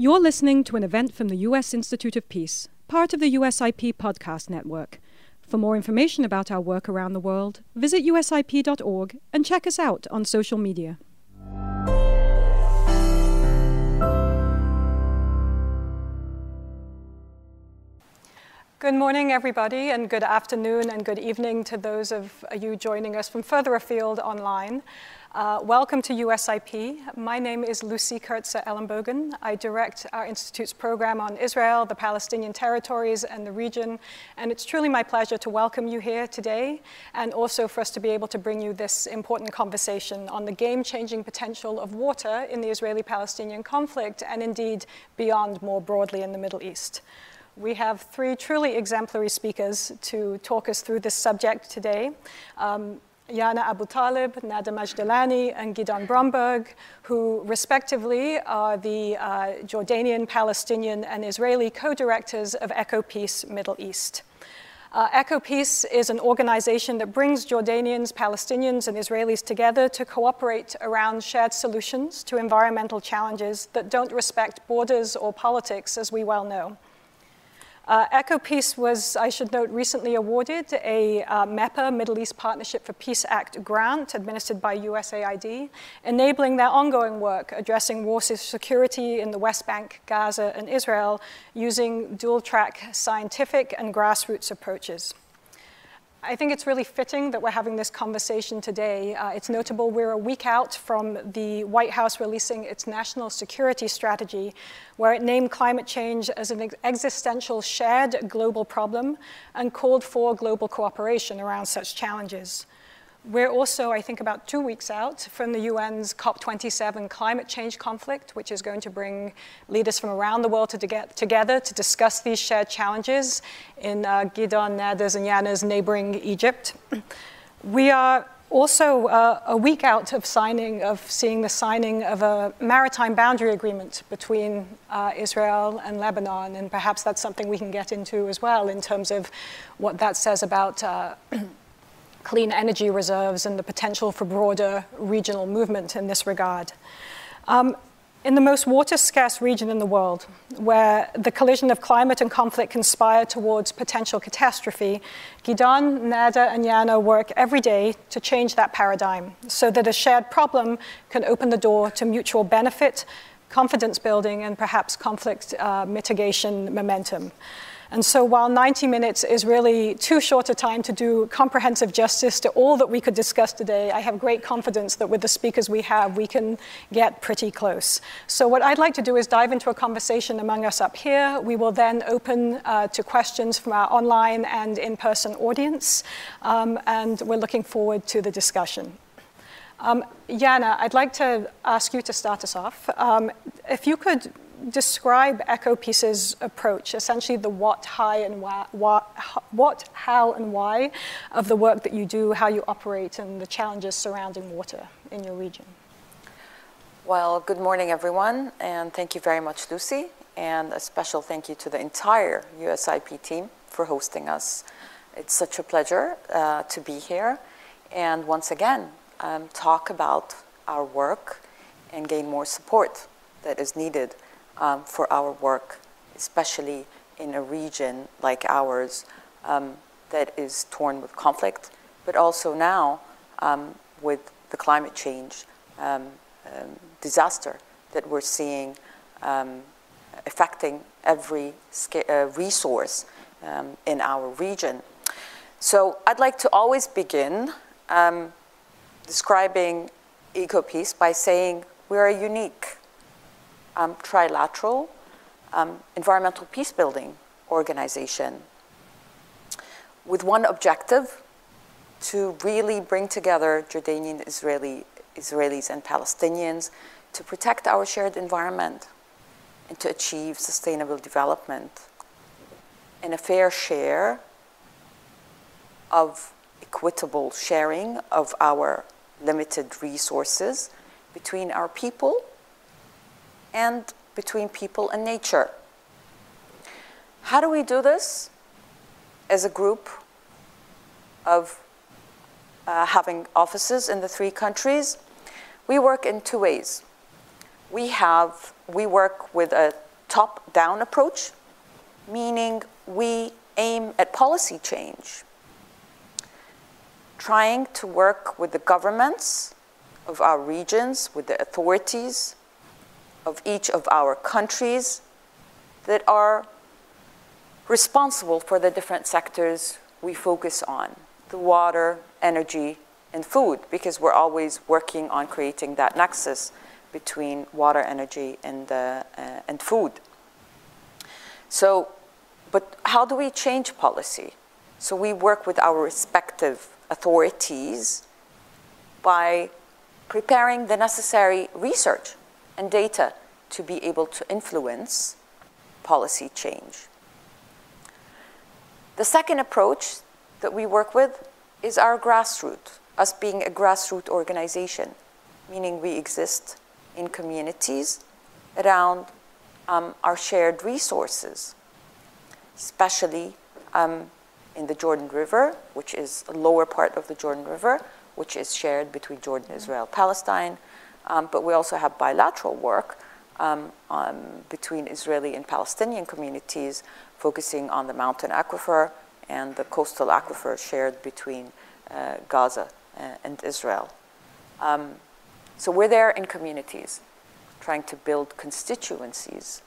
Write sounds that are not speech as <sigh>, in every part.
You're listening to an event from the U.S. Institute of Peace, part of the USIP podcast network. For more information about our work around the world, visit usip.org and check us out on social media. Good morning, everybody, and good afternoon and good evening to those of you joining us from further afield online. Uh, welcome to USIP. My name is Lucy Kurtzer Ellenbogen. I direct our Institute's program on Israel, the Palestinian territories, and the region. And it's truly my pleasure to welcome you here today and also for us to be able to bring you this important conversation on the game changing potential of water in the Israeli Palestinian conflict and indeed beyond more broadly in the Middle East. We have three truly exemplary speakers to talk us through this subject today. Um, Yana Abu Taleb, Nada Majdalani, and Gidon Bromberg, who respectively are the uh, Jordanian, Palestinian, and Israeli co directors of EcoPeace Middle East. Uh, EcoPeace is an organization that brings Jordanians, Palestinians, and Israelis together to cooperate around shared solutions to environmental challenges that don't respect borders or politics, as we well know. Uh, EcoPeace was, I should note, recently awarded a uh, MEPPA, Middle East Partnership for Peace Act grant administered by USAID, enabling their ongoing work addressing water security in the West Bank, Gaza, and Israel using dual track scientific and grassroots approaches. I think it's really fitting that we're having this conversation today. Uh, it's notable we're a week out from the White House releasing its national security strategy, where it named climate change as an existential shared global problem and called for global cooperation around such challenges. We're also, I think, about two weeks out from the UN's COP27 climate change conflict, which is going to bring leaders from around the world to get together to discuss these shared challenges in uh, Gidon, Nada's, and Yana's neighboring Egypt. We are also uh, a week out of signing, of seeing the signing of a maritime boundary agreement between uh, Israel and Lebanon, and perhaps that's something we can get into as well in terms of what that says about uh, clean energy reserves and the potential for broader regional movement in this regard. Um, in the most water scarce region in the world, where the collision of climate and conflict conspire towards potential catastrophe, Gidon, Nada, and Yana work every day to change that paradigm so that a shared problem can open the door to mutual benefit, confidence building, and perhaps conflict uh, mitigation momentum. And so, while 90 minutes is really too short a time to do comprehensive justice to all that we could discuss today, I have great confidence that with the speakers we have, we can get pretty close. So, what I'd like to do is dive into a conversation among us up here. We will then open uh, to questions from our online and in person audience, um, and we're looking forward to the discussion. Um, Yana, I'd like to ask you to start us off. Um, if you could describe EcoPeace's approach, essentially the what, how, and why, what, how, and why of the work that you do, how you operate, and the challenges surrounding water in your region. Well, good morning, everyone, and thank you very much, Lucy, and a special thank you to the entire USIP team for hosting us. It's such a pleasure uh, to be here and once again um, talk about our work and gain more support that is needed um, for our work, especially in a region like ours um, that is torn with conflict, but also now um, with the climate change um, um, disaster that we're seeing affecting every uh, resource in our region. So I'd like to always begin describing EcoPeace by saying we're a unique um, trilateral um, environmental peace building organization with one objective to really bring together Jordanian Israeli, Israelis and Palestinians to protect our shared environment and to achieve sustainable development and a fair share of equitable sharing of our limited resources between our people and between people and nature. How do we do this as a group of uh, having offices in the three countries? We work in two ways. We have we work with a top down approach, meaning we aim at policy change, trying to work with the governments of our regions, with the authorities of each of our countries that are responsible for the different sectors we focus on the water, energy, and food, because we're always working on creating that nexus between water, energy, and, uh, uh, and food. So, but how do we change policy? So we work with our respective authorities by preparing the necessary research and data to be able to influence policy change. The second approach that we work with is our grassroots, us being a grassroots organization, meaning we exist in communities around um, our shared resources, especially um, in the Jordan River, which is a lower part of the Jordan River, which is shared between Jordan, Israel, Palestine. Um, but we also have bilateral work um, between Israeli and Palestinian communities, focusing on the mountain aquifer and the coastal aquifer shared between uh, Gaza uh, and Israel. Um, so we're there in communities, trying to build constituencies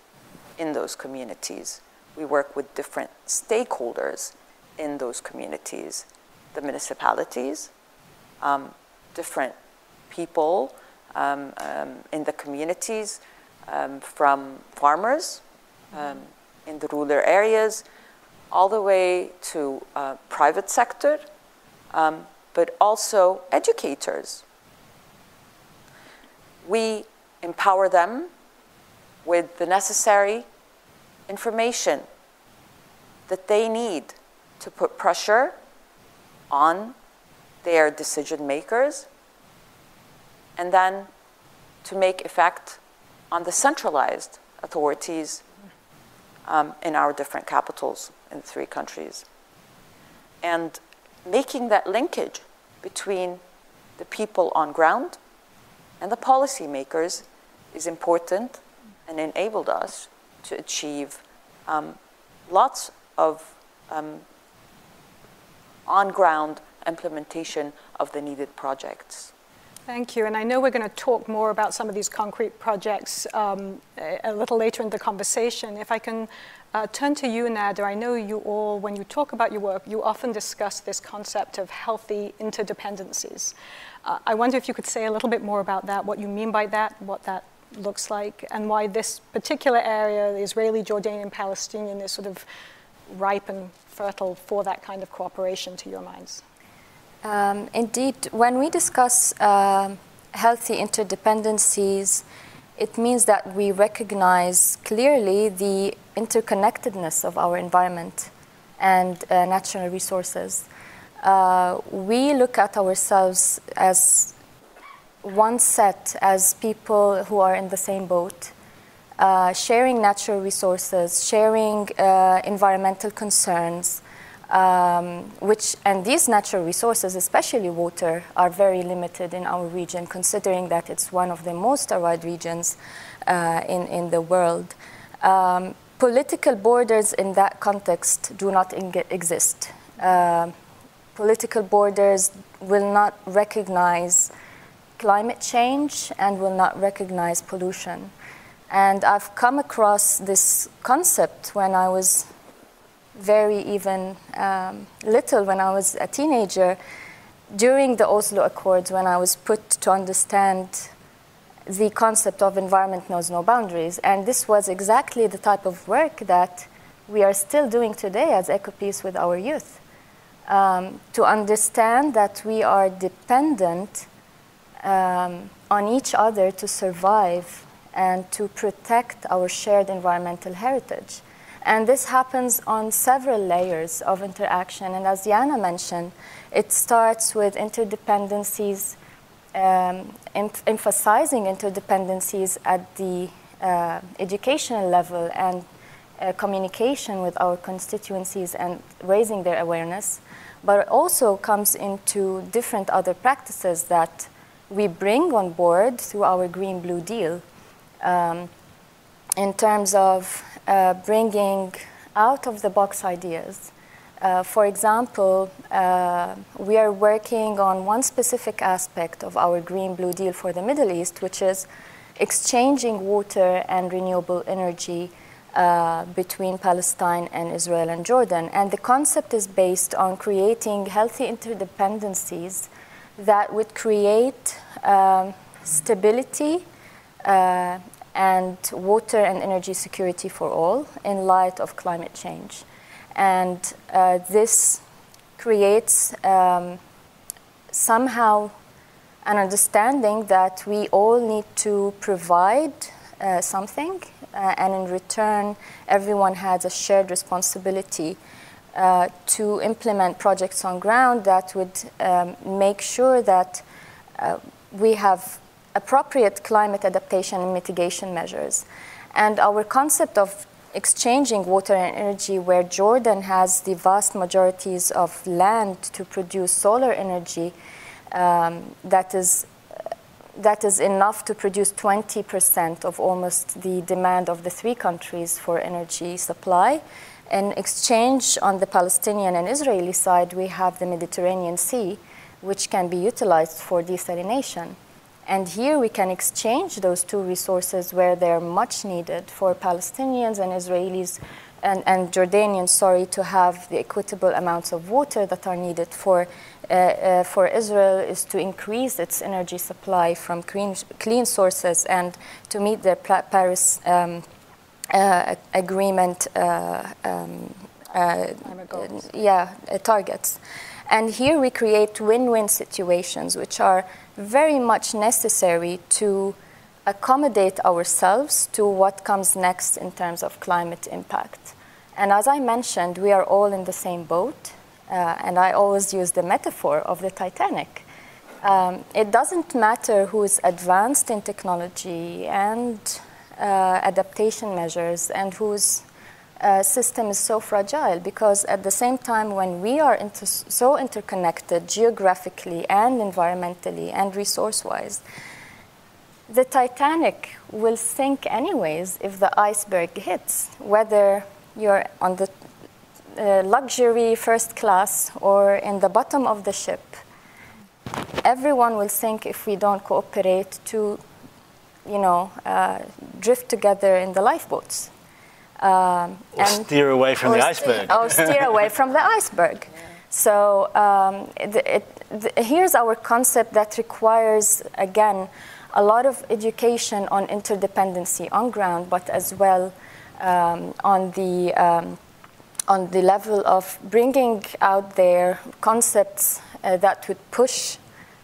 in those communities. We work with different stakeholders in those communities, the municipalities, um, different people um, um, in the communities, um, from farmers um, in the rural areas, all the way to uh, private sector, um, but also educators. We empower them with the necessary information that they need to put pressure on their decision makers and then to make effect on the centralized authorities um, in our different capitals in three countries. And making that linkage between the people on ground and the policymakers is important and enabled us to achieve um, lots of um, on ground implementation of the needed projects. Thank you. And I know we're going to talk more about some of these concrete projects um, a, little later in the conversation. If I can uh, turn to you, Nada, I know you all, when you talk about your work, you often discuss this concept of healthy interdependencies. Uh, I wonder if you could say a little bit more about that, what you mean by that, what that looks like, and why this particular area, the Israeli, Jordanian, Palestinian, is sort of ripe and fertile for that kind of cooperation to your minds. Um, indeed, when we discuss uh, healthy interdependencies, it means that we recognize clearly the interconnectedness of our environment and uh, natural resources. Uh, we look at ourselves as one set, as people who are in the same boat, uh, sharing natural resources, sharing uh, environmental concerns, um, which and these natural resources, especially water, are very limited in our region, considering that it's one of the most arid regions uh, in in the world. Um, political borders in that context do not exist. Uh, political borders will not recognize climate change and will not recognize pollution. And I've come across this concept when I was very even um, little, when I was a teenager, during the Oslo Accords, when I was put to understand the concept of environment knows no boundaries. And this was exactly the type of work that we are still doing today as EcoPeace with our youth um, to understand that we are dependent um, on each other to survive and to protect our shared environmental heritage. And this happens on several layers of interaction. And as Yana mentioned, it starts with interdependencies, um, em- emphasizing interdependencies at the uh, educational level and uh, communication with our constituencies and raising their awareness but it also comes into different other practices that we bring on board through our Green Blue Deal. Um, in terms of uh, bringing out of the box ideas. Uh, for example, uh, we are working on one specific aspect of our Green Blue Deal for the Middle East, which is exchanging water and renewable energy uh, between Palestine and Israel and Jordan. And the concept is based on creating healthy interdependencies that would create um, stability uh, and water and energy security for all in light of climate change. And uh, this creates um, somehow an understanding that we all need to provide uh, something, uh, and in return, everyone has a shared responsibility uh, to implement projects on ground that would um, make sure that uh, we have appropriate climate adaptation and mitigation measures. And our concept of exchanging water and energy, where Jordan has the vast majorities of land to produce solar energy, um, that is that is enough to produce 20% of almost the demand of the three countries for energy supply. In exchange, on the Palestinian and Israeli side, we have the Mediterranean Sea, which can be utilized for desalination. And here we can exchange those two resources where they're much needed for Palestinians and Israelis and, and Jordanians, sorry, to have the equitable amounts of water that are needed for, uh, uh, for Israel is to increase its energy supply from clean, clean sources and to meet the Paris um, uh, agreement uh, um, uh, yeah, uh, targets. And here we create win win situations, which are very much necessary to accommodate ourselves to what comes next in terms of climate impact. And as I mentioned, we are all in the same boat. Uh, and I always use the metaphor of the Titanic. Um, it doesn't matter who is advanced in technology and uh, adaptation measures and whose uh, system is so fragile because at the same time when we are inter- so interconnected geographically and environmentally and resource-wise the titanic will sink anyways if the iceberg hits whether you're on the uh, luxury first class or in the bottom of the ship. Everyone will sink if we don't cooperate to you know uh, drift together in the lifeboats um, or steer away from the iceberg. or steer away from the <laughs> iceberg. So um, it, it, the, here's our concept that requires, again, a lot of education on interdependency on ground, but as well um, on the um, on the level of bringing out there concepts uh, that would push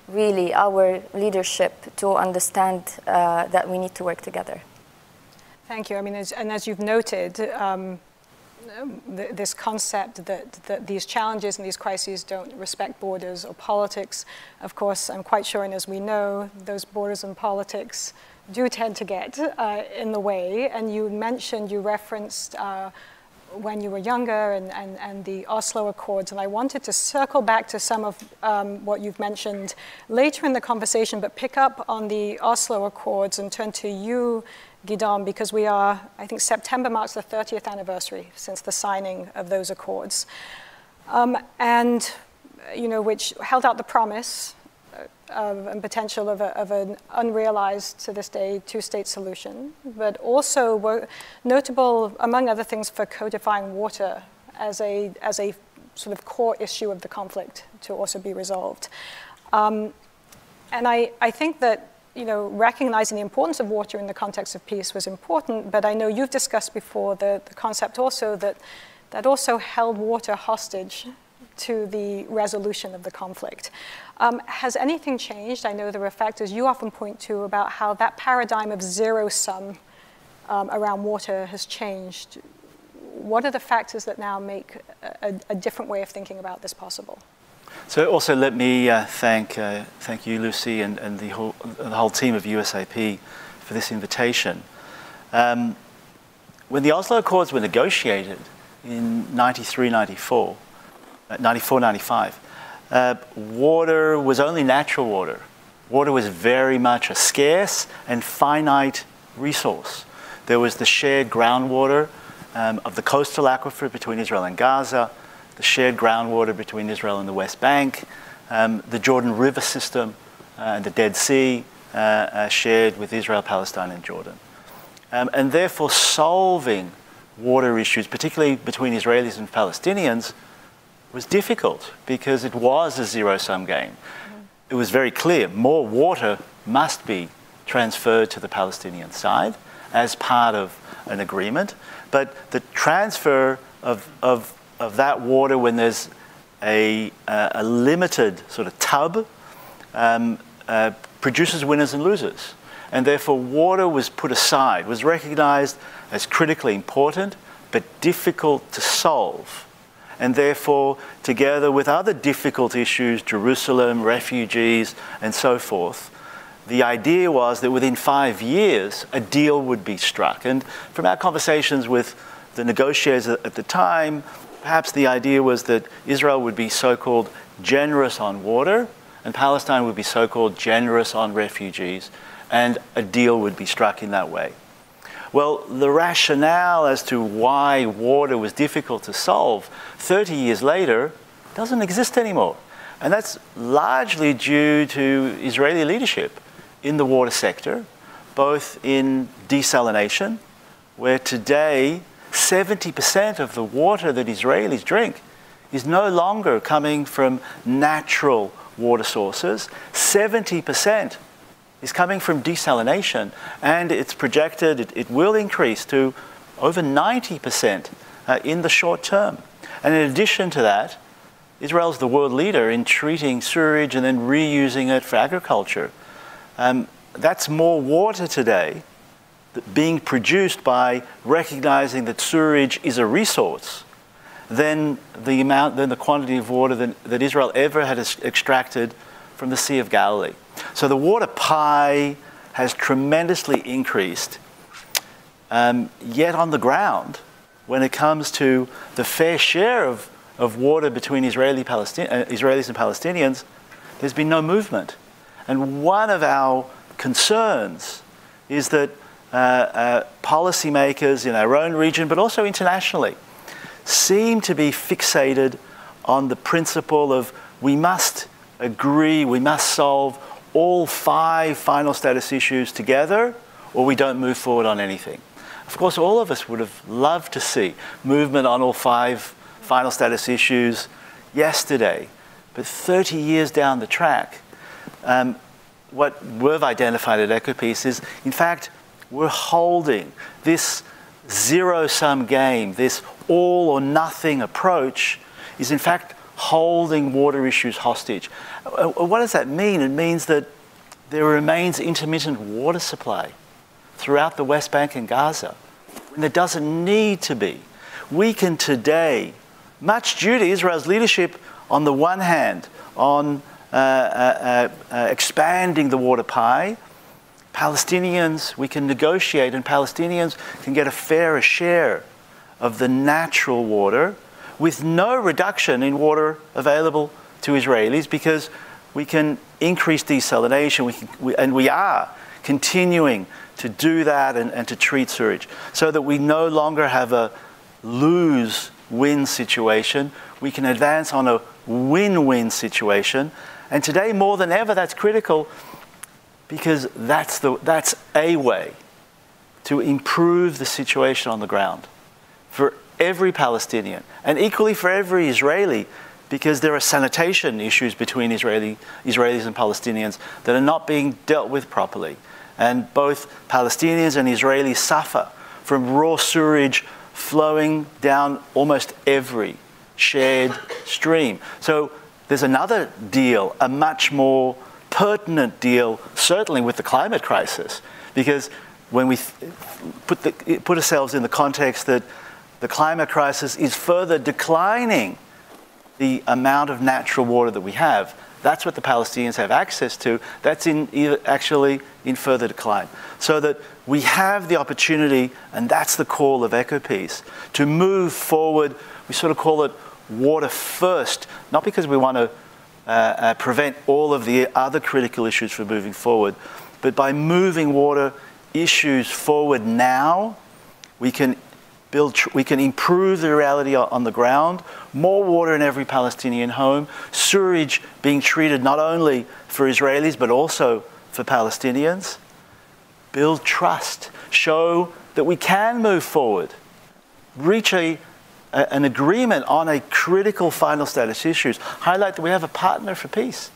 really our leadership to understand uh, that we need to work together. Thank you. I mean, as, and as you've noted, um, th- this concept that, that these challenges and these crises don't respect borders or politics, of course, I'm quite sure, and as we know, those borders and politics do tend to get uh, in the way. And you mentioned, you referenced uh, when you were younger and, and, and the Oslo Accords. And I wanted to circle back to some of um, what you've mentioned later in the conversation, but pick up on the Oslo Accords and turn to you, Gidon, because we are, I think September marks the 30th anniversary since the signing of those accords. Um, and, you know, which held out the promise uh, of, and potential of, a, of, an unrealized, to this day, two state solution, but also were notable, among other things, for codifying water as a, as a sort of core issue of the conflict to also be resolved. Um, and I, I think that you know, recognizing the importance of water in the context of peace was important, but I know you've discussed before the, the concept also that that also held water hostage to the resolution of the conflict. Um, has anything changed? I know there are factors you often point to about how that paradigm of zero sum um, around water has changed. What are the factors that now make a, a different way of thinking about this possible? So also let me uh, thank, uh, thank you, Lucy, and, and the, whole, the whole team of USIP for this invitation. Um, when the Oslo Accords were negotiated in 93, 94, uh, 94, 95, uh, water was only natural water. Water was very much a scarce and finite resource There was the shared groundwater um, of the coastal aquifer between Israel and Gaza, the shared groundwater between Israel and the West Bank, um, the Jordan River system uh, and the Dead Sea uh, shared with Israel, Palestine, and Jordan. Um, and therefore, solving water issues, particularly between Israelis and Palestinians, was difficult because it was a zero sum game. Mm-hmm. It was very clear more water must be transferred to the Palestinian side as part of an agreement. But the transfer of, of, of that water when there's a, uh, a limited sort of tub um, uh, produces winners and losers. And therefore, water was put aside, was recognized as critically important, but difficult to solve. And therefore, together with other difficult issues, Jerusalem, refugees, and so forth, the idea was that within five years, a deal would be struck. And from our conversations with the negotiators at the time, perhaps the idea was that Israel would be so called generous on water, and Palestine would be so called generous on refugees, and a deal would be struck in that way. Well, the rationale as to why water was difficult to solve 30 years later doesn't exist anymore. And that's largely due to Israeli leadership in the water sector, both in desalination, where today 70% of the water that Israelis drink is no longer coming from natural water sources. 70% is coming from desalination, and it's projected it, it will increase to over 90% uh, in the short term. And in addition to that, Israel is the world leader in treating sewage and then reusing it for agriculture. Um, that's more water today being produced by recognizing that sewerage is a resource than the amount, than the quantity of water that, that Israel ever had extracted from the Sea of Galilee. So the water pie has tremendously increased. Um, yet on the ground, when it comes to the fair share of, of water between Israeli Palestin- uh, Israelis and Palestinians, there's been no movement. And one of our concerns is that policymakers in our own region, but also internationally, seem to be fixated on the principle of we must agree, we must solve all five final status issues together, or we don't move forward on anything. Of course, all of us would have loved to see movement on all five final status issues yesterday, but 30 years down the track, um, what we've identified at EcoPeace is, in fact, we're holding this zero sum game, this all or nothing approach, is in fact holding water issues hostage. Uh, uh, what does that mean? It means that there remains intermittent water supply throughout the West Bank and Gaza when there doesn't need to be. We can today, much due to Israel's leadership on the one hand, on uh, uh, uh, expanding the water pie. Palestinians, we can negotiate, and Palestinians can get a fairer share of the natural water with no reduction in water available to Israelis because we can increase desalination, we can, we, and we are continuing to do that and, and to treat sewage so that we no longer have a lose win situation. We can advance on a win win situation and today, more than ever, that's critical because that's, the, that's a way to improve the situation on the ground for every Palestinian and equally for every Israeli because there are sanitation issues between Israeli, Israelis and Palestinians that are not being dealt with properly. And both Palestinians and Israelis suffer from raw sewage flowing down almost every shared stream. So there's another deal, a much more pertinent deal, certainly with the climate crisis, because when we put, the, put ourselves in the context that the climate crisis is further declining the amount of natural water that we have. That's what the Palestinians have access to. That's in actually in further decline. So that we have the opportunity, and that's the call of EcoPeace, to move forward. We sort of call it water first, not because we want to uh, uh, prevent all of the other critical issues from moving forward, but by moving water issues forward now We can build, we can improve the reality on the ground. More water in every Palestinian home. Sewage being treated not only for Israelis but also for Palestinians. Build trust. Show that we can move forward. Reach a, a, an agreement on a critical final status issues. Highlight that we have a partner for peace.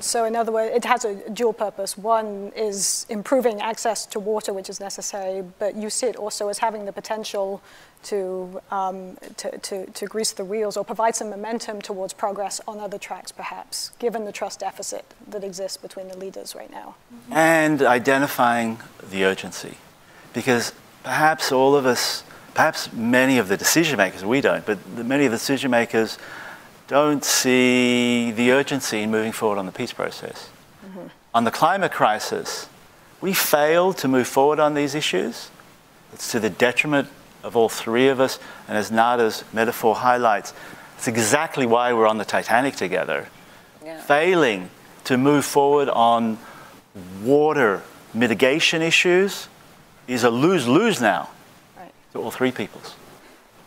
So, in other words, it has a dual purpose. One is improving access to water, which is necessary, but you see it also as having the potential to, um, to, to, to, grease the wheels or provide some momentum towards progress on other tracks, perhaps, given the trust deficit that exists between the leaders right now. And identifying the urgency. Because perhaps all of us, perhaps many of the decision makers, we don't, but many of the decision makers don't see the urgency in moving forward on the peace process. Mm-hmm. On the climate crisis, we failed to move forward on these issues. It's to the detriment of all three of us, and as Nada's metaphor highlights, it's exactly why we're on the Titanic together. Yeah. Failing to move forward on water mitigation issues is a lose lose now. All three peoples.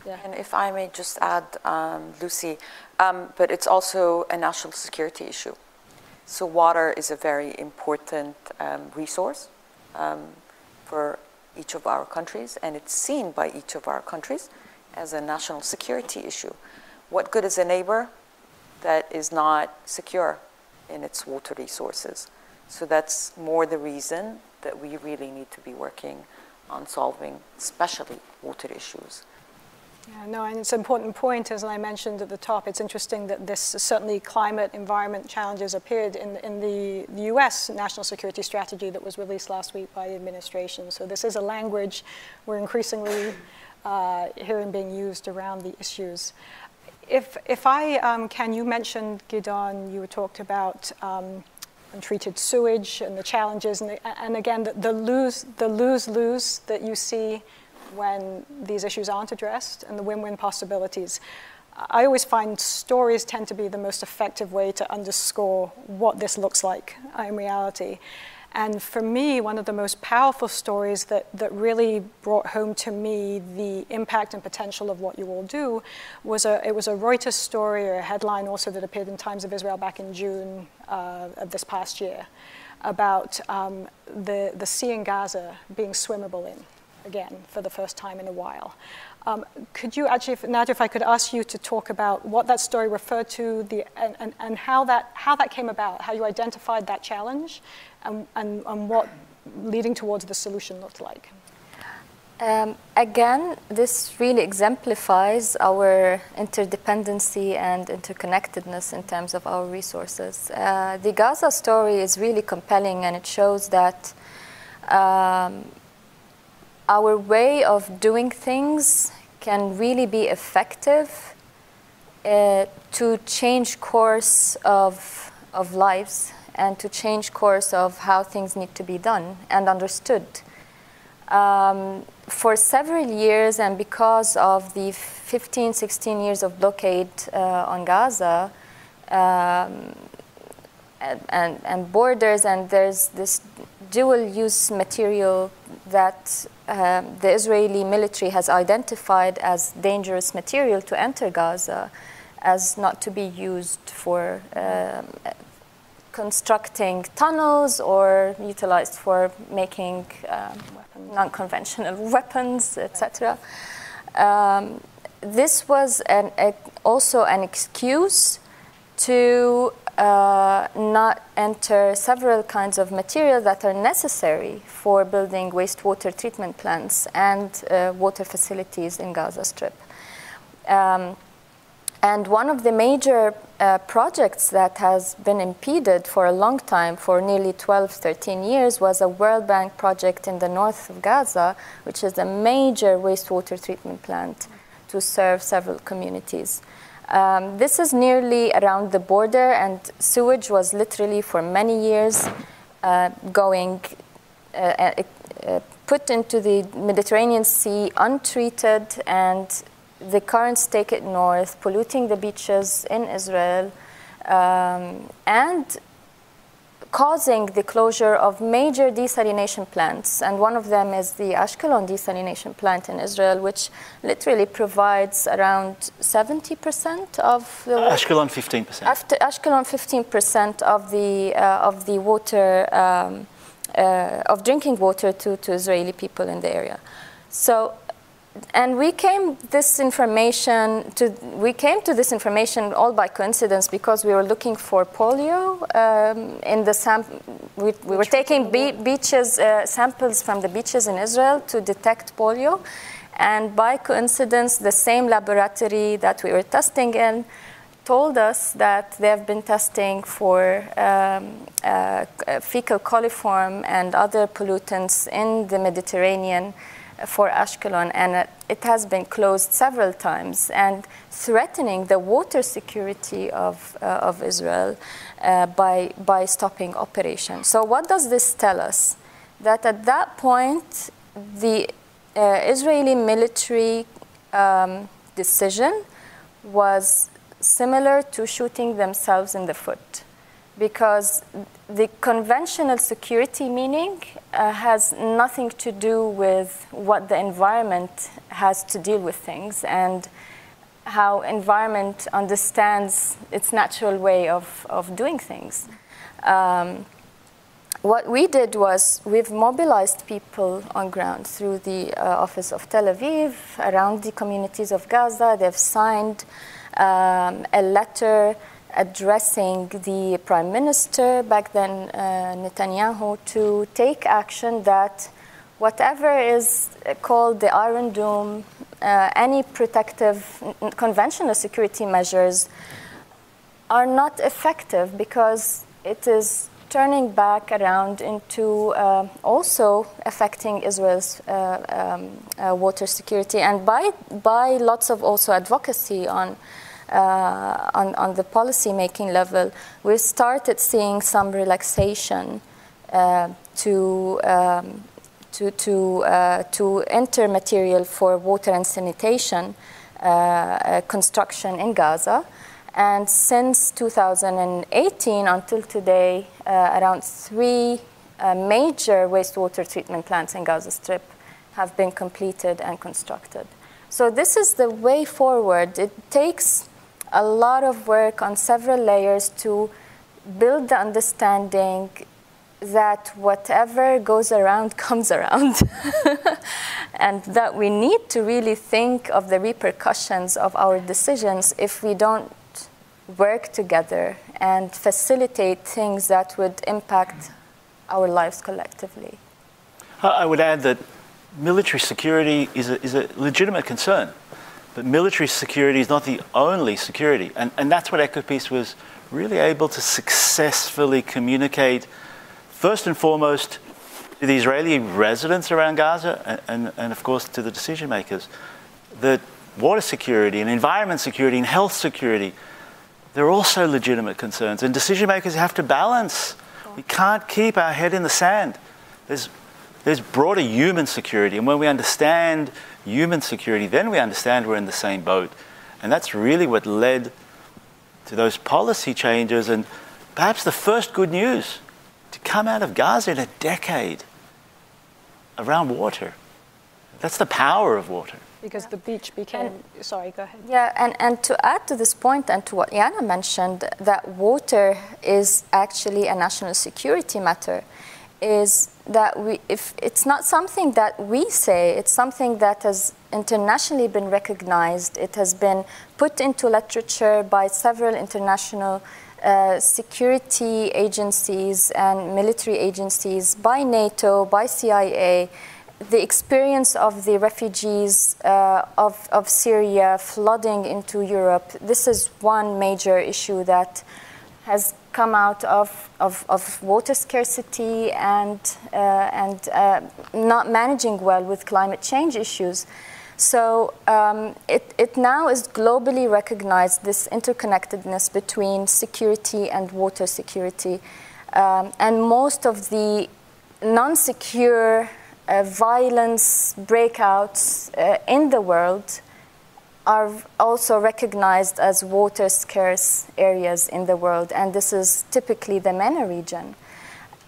Yeah. And if I may just add, um, Lucy, um, but it's also a national security issue. So, water is a very important um, resource um, for each of our countries, and it's seen by each of our countries as a national security issue. What good is a neighbor that is not secure in its water resources? So, that's more the reason that we really need to be working on solving, especially water issues. Yeah, no, and it's an important point, as I mentioned at the top. It's interesting that this certainly climate environment challenges appeared in, in the, the US national security strategy that was released last week by the administration. So this is a language we're increasingly uh, hearing being used around the issues. If, if I um, can, you mentioned, Gidon, you talked about um, untreated sewage and the challenges, and, the, and again, the, the lose, the lose-lose that you see when these issues aren't addressed and the win win possibilities. I always find stories tend to be the most effective way to underscore what this looks like in reality. And for me, one of the most powerful stories that, that really brought home to me the impact and potential of what you all do was a, it was a Reuters story or a headline also that appeared in Times of Israel back in June uh, of this past year about um, the, the sea in Gaza being swimmable in again for the first time in a while. Um, could you actually, if, Nadia, if I could ask you to talk about what that story referred to the, and, and, and how, that, how that came about, how you identified that challenge, and, and, and what leading towards the solution looked like? Um, again, this really exemplifies our interdependency and interconnectedness in terms of our resources. Uh, the Gaza story is really compelling and it shows that um, our way of doing things can really be effective uh, to change course of, of lives and to change course of how things need to be done and understood. Um, for several years and because of the 15, 16 years of blockade uh, on Gaza um, and, and borders and there's this dual use material that um, the Israeli military has identified as dangerous material to enter Gaza as not to be used for um, constructing tunnels or utilized for making um, non conventional weapons, <laughs> etc. Um, this was an, a, also an excuse to uh, not enter several kinds of material that are necessary for building wastewater treatment plants and uh, water facilities in Gaza Strip. Um, and one of the major uh, projects that has been impeded for a long time, for nearly 12, 13 years, was a World Bank project in the north of Gaza, which is a major wastewater treatment plant to serve several communities. Um, this is nearly around the border, and sewage was literally for many years uh, going uh, uh, put into the Mediterranean Sea untreated, and the currents take it north, polluting the beaches in Israel, um, and causing the closure of major desalination plants. And one of them is the Ashkelon desalination plant in Israel, which literally provides around 70% of the Ashkelon 15%. After Ashkelon 15% of the uh, of the water um, uh, of drinking water to, to Israeli people in the area. So and we came this information to we came to this information all by coincidence because we were looking for polio um, in the sam- we, we were taking be- beaches uh, samples from the beaches in Israel to detect polio. And by coincidence the same laboratory that we were testing in told us that they have been testing for um, uh, fecal coliform and other pollutants in the Mediterranean for Ashkelon, and it has been closed several times and threatening the water security of, uh, of Israel uh, by, by stopping operation. So, what does this tell us? That at that point, the uh, Israeli military um, decision was similar to shooting themselves in the foot because the conventional security meaning uh, has nothing to do with what the environment has to deal with things and how environment understands its natural way of, of doing things. Um, what we did was we've mobilized people on ground through the uh, office of Tel Aviv around the communities of Gaza. They've signed um, a letter addressing the prime minister, back then uh, Netanyahu, to take action that whatever is called the Iron Dome, uh, any protective conventional security measures are not effective because it is turning back around into uh, also affecting Israel's uh, um, uh, water security. And by, by lots of also advocacy on uh, on, on the policy making level, we started seeing some relaxation uh, to, um, to, to, uh, to enter material for water and sanitation construction in Gaza. And since 2018 until today, uh, around three uh, major wastewater treatment plants in Gaza Strip have been completed and constructed. So, this is the way forward. It takes a lot of work on several layers to build the understanding that whatever goes around <laughs> comes around, <laughs> and that we need to really think of the repercussions of our decisions if we don't work together and facilitate things that would impact our lives collectively. I would add that military security is a, is a legitimate concern. But military security is not the only security. And, and that's what EcoPeace was really able to successfully communicate, first and foremost, to the Israeli residents around Gaza and, and, and of course to the decision makers, that water security and environment security and health security, they're also legitimate concerns. And decision makers have to balance. We can't keep our head in the sand. There's, there's broader human security. And when we understand human security, then we understand we're in the same boat. And that's really what led to those policy changes and perhaps the first good news to come out of Gaza in a decade around water. That's the power of water. Because the beach became. And, sorry, go ahead. Yeah, and, and to add to this point and to what Yana mentioned, that water is actually a national security matter is that we, if it's not something that we say, it's something that has internationally been recognized. It has been put into literature by several international uh, security agencies and military agencies, by NATO, by CIA. The experience of the refugees uh, of, of Syria flooding into Europe, this is one major issue that has come out of, of, of water scarcity and, uh, and uh, not managing well with climate change issues. So um, it, it now is globally recognized this interconnectedness between security and water security. Um, and most of the non secure uh, violence breakouts uh, in the world are also recognized as water scarce areas in the world, and this is typically the MENA region.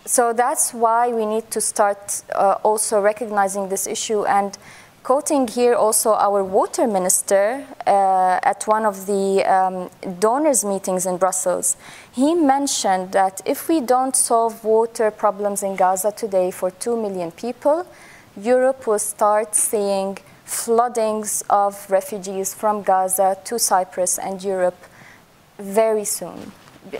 so that's why we need to start uh, also recognizing this issue and quoting here also our water minister uh, at one of the um, donors meetings in Brussels. He mentioned that if we don't solve water problems in Gaza today for 2 million people, Europe will start seeing floodings of refugees from Gaza to Cyprus and Europe very soon.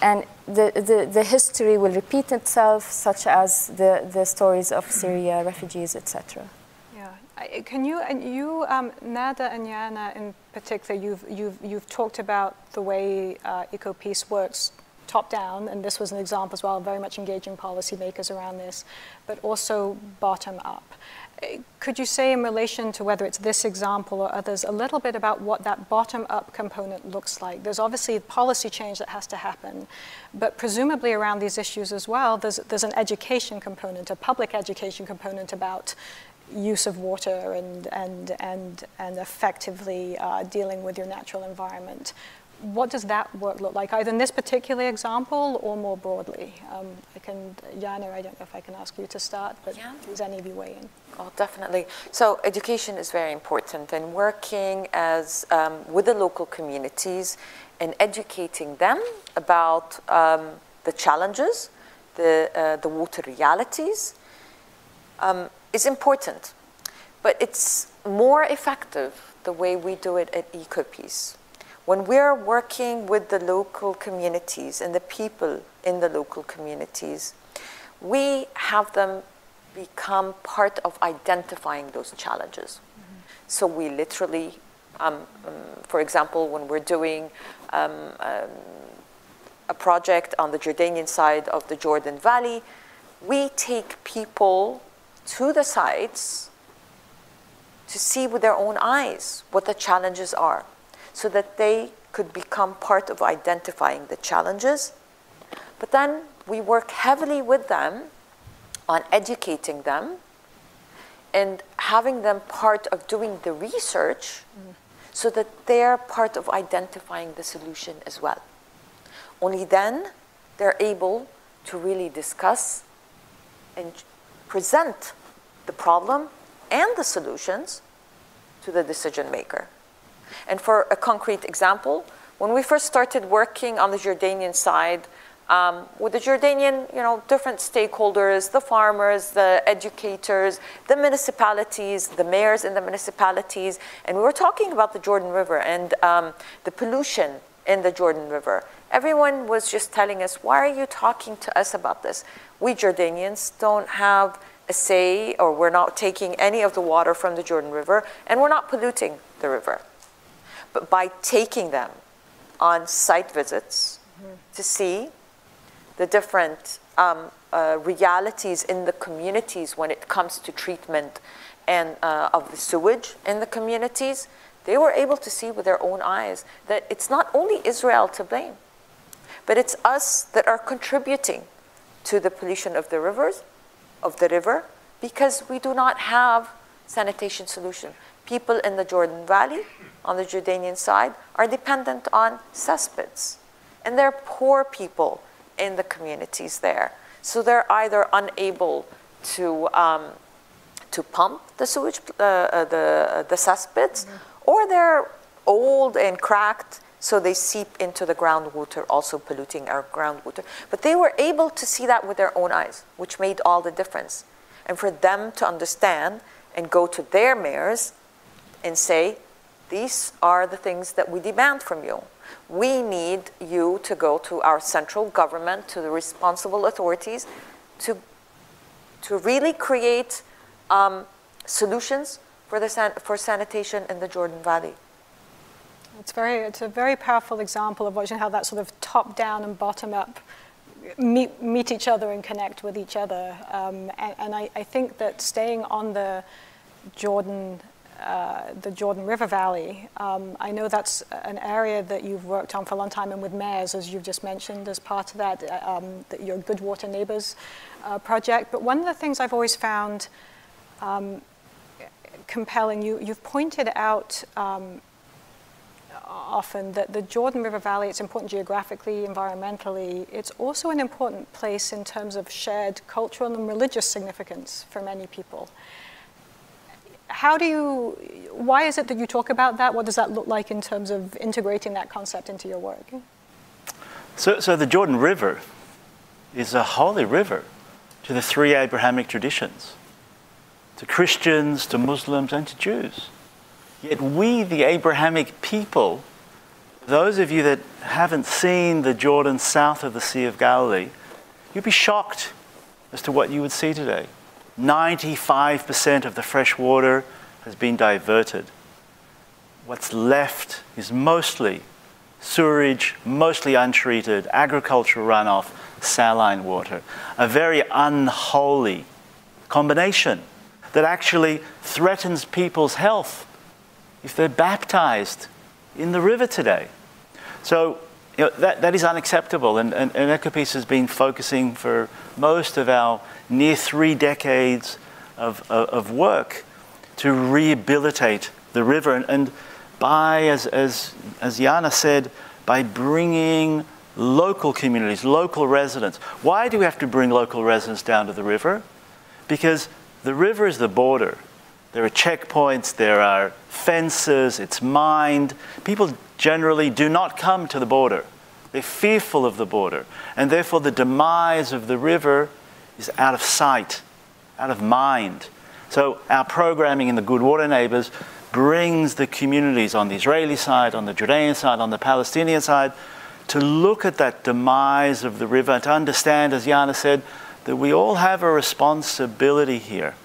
And the, the, the history will repeat itself, such as the, the stories of Syria, refugees, etc. Yeah. Can you, and you, um, Nada and Yana in particular, you've, you've, you've talked about the way uh, EcoPeace works top down, and this was an example as well, very much engaging policymakers around this, but also bottom up. Could you say, in relation to whether it's this example or others, a little bit about what that bottom up component looks like? There's obviously policy change that has to happen, but presumably around these issues as well, there's, there's an education component, a public education component about use of water and, and, and, and effectively uh, dealing with your natural environment. What does that work look like, either in this particular example or more broadly? Um, I can, Yana, I don't know if I can ask you to start, but yeah. any of you weigh in? Oh, definitely. So education is very important, and working as um, with the local communities and educating them about um, the challenges, the uh, the water realities. Um, is important, but it's more effective the way we do it at EcoPeace. When we're working with the local communities and the people in the local communities, we have them become part of identifying those challenges. Mm-hmm. So we literally, um, um, for example, when we're doing um, um, a project on the Jordanian side of the Jordan Valley, we take people to the sites to see with their own eyes what the challenges are so that they could become part of identifying the challenges. But then we work heavily with them on educating them and having them part of doing the research so that they're part of identifying the solution as well. Only then they're able to really discuss and present the problem and the solutions to the decision maker. And for a concrete example, when we first started working on the Jordanian side, um, with the Jordanian, you know, different stakeholders, the farmers, the educators, the municipalities, the mayors in the municipalities, and we were talking about the Jordan River and um, the pollution in the Jordan River. Everyone was just telling us, why are you talking to us about this? We Jordanians don't have a say, or we're not taking any of the water from the Jordan River, and we're not polluting the river. But by taking them on site visits mm-hmm. to see the different um, uh, realities in the communities when it comes to treatment and uh, of the sewage in the communities, they were able to see with their own eyes that it's not only Israel to blame, but it's us that are contributing to the pollution of the rivers, of the river, because we do not have sanitation solution. People in the Jordan Valley, on the Jordanian side, are dependent on cesspits, and they're poor people in the communities there. So they're either unable to um, to pump the sewage, uh, uh, the uh, the cesspits, mm-hmm. or they're old and cracked so they seep into the groundwater, also polluting our groundwater. But they were able to see that with their own eyes, which made all the difference. And for them to understand and go to their mayors and say, these are the things that we demand from you. We need you to go to our central government, to the responsible authorities, to, to really create um, solutions for, the san- for sanitation in the Jordan Valley. It's, very, it's a very powerful example of watching how that sort of top down and bottom up meet, meet each other and connect with each other. Um, and, and I, I, think that staying on the Jordan, uh, the Jordan River Valley, um, I know that's an area that you've worked on for a long time, and with mayors, as you've just mentioned, as part of that, uh, um, your Good Water Neighbors uh, project. But one of the things I've always found um, compelling, you, you've pointed out um, often that the Jordan River Valley, it's important geographically, environmentally, it's also an important place in terms of shared cultural and religious significance for many people. How do you, why is it that you talk about that? What does that look like in terms of integrating that concept into your work? So, so the Jordan River is a holy river to the three Abrahamic traditions to Christians, to Muslims, and to Jews. Yet we, the Abrahamic people, those of you that haven't seen the Jordan south of the Sea of Galilee, you'd be shocked as to what you would see today. 95% of the fresh water has been diverted. What's left is mostly sewage, mostly untreated, agricultural runoff, saline water. A very unholy combination that actually threatens people's health if they're baptized in the river today. So you know, that, that is unacceptable, and, and, and EcoPeace has been focusing for most of our near three decades of, of, of work to rehabilitate the river. And, and by, as, as, as Yana said, by bringing local communities, local residents. Why do we have to bring local residents down to the river? Because the river is the border. There are checkpoints, there are fences, it's mined. People generally do not come to the border. They're fearful of the border. And therefore, the demise of the river is out of sight, out of mind. So, our programming in the Good Water Neighbors brings the communities on the Israeli side, on the Jordanian side, on the Palestinian side, to look at that demise of the river and to understand, as Yana said, that we all have a responsibility here.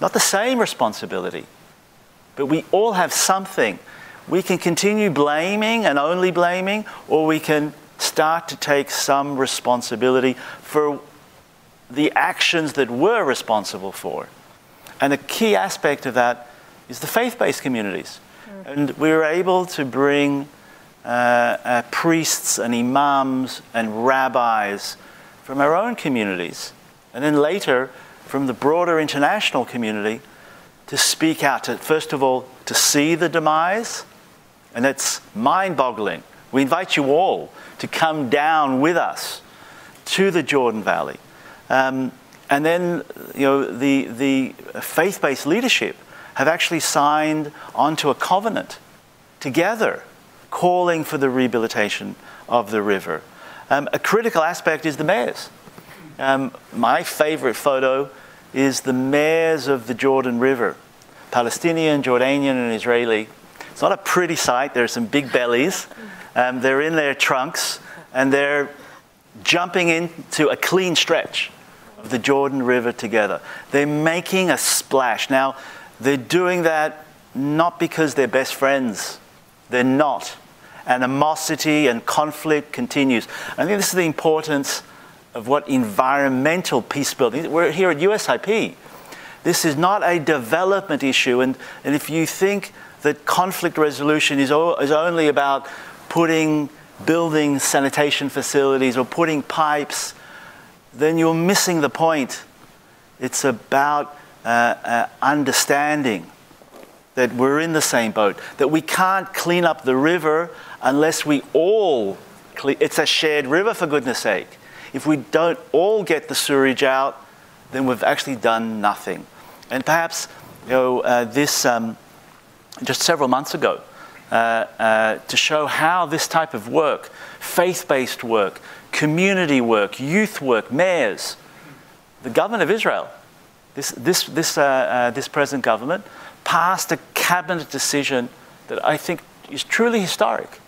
Not the same responsibility, but we all have something. We can continue blaming and only blaming, or we can start to take some responsibility for the actions that we're responsible for. And a key aspect of that is the faith based communities. Mm. And we were able to bring uh, uh, priests and imams and rabbis from our own communities and then later from the broader international community to speak out, to, first of all, to see the demise, and it's mind boggling. We invite you all to come down with us to the Jordan Valley. Um, and then, you know, the, the faith based leadership have actually signed onto a covenant together calling for the rehabilitation of the river. Um, a critical aspect is the mayors. Um, my favorite photo is the mayors of the Jordan River Palestinian, Jordanian, and Israeli. It's not a pretty sight. There are some big bellies. Um, they're in their trunks and they're jumping into a clean stretch of the Jordan River together. They're making a splash. Now, they're doing that not because they're best friends, they're not. Animosity and conflict continues. I think this is the importance of what environmental peace building. We're here at USIP. This is not a development issue, and, and if you think that conflict resolution is, o- is only about putting building sanitation facilities or putting pipes, then you're missing the point. It's about uh, uh, understanding that we're in the same boat, that we can't clean up the river unless we all clean. It's a shared river, for goodness sake. If we don't all get the sewage out, then we've actually done nothing. And perhaps, you know, uh, this um, just several months ago, uh, uh, to show how this type of work, faith-based work, community work, youth work, mayors, the government of Israel, this, this, this, uh, uh, this present government, passed a cabinet decision that I think is truly historic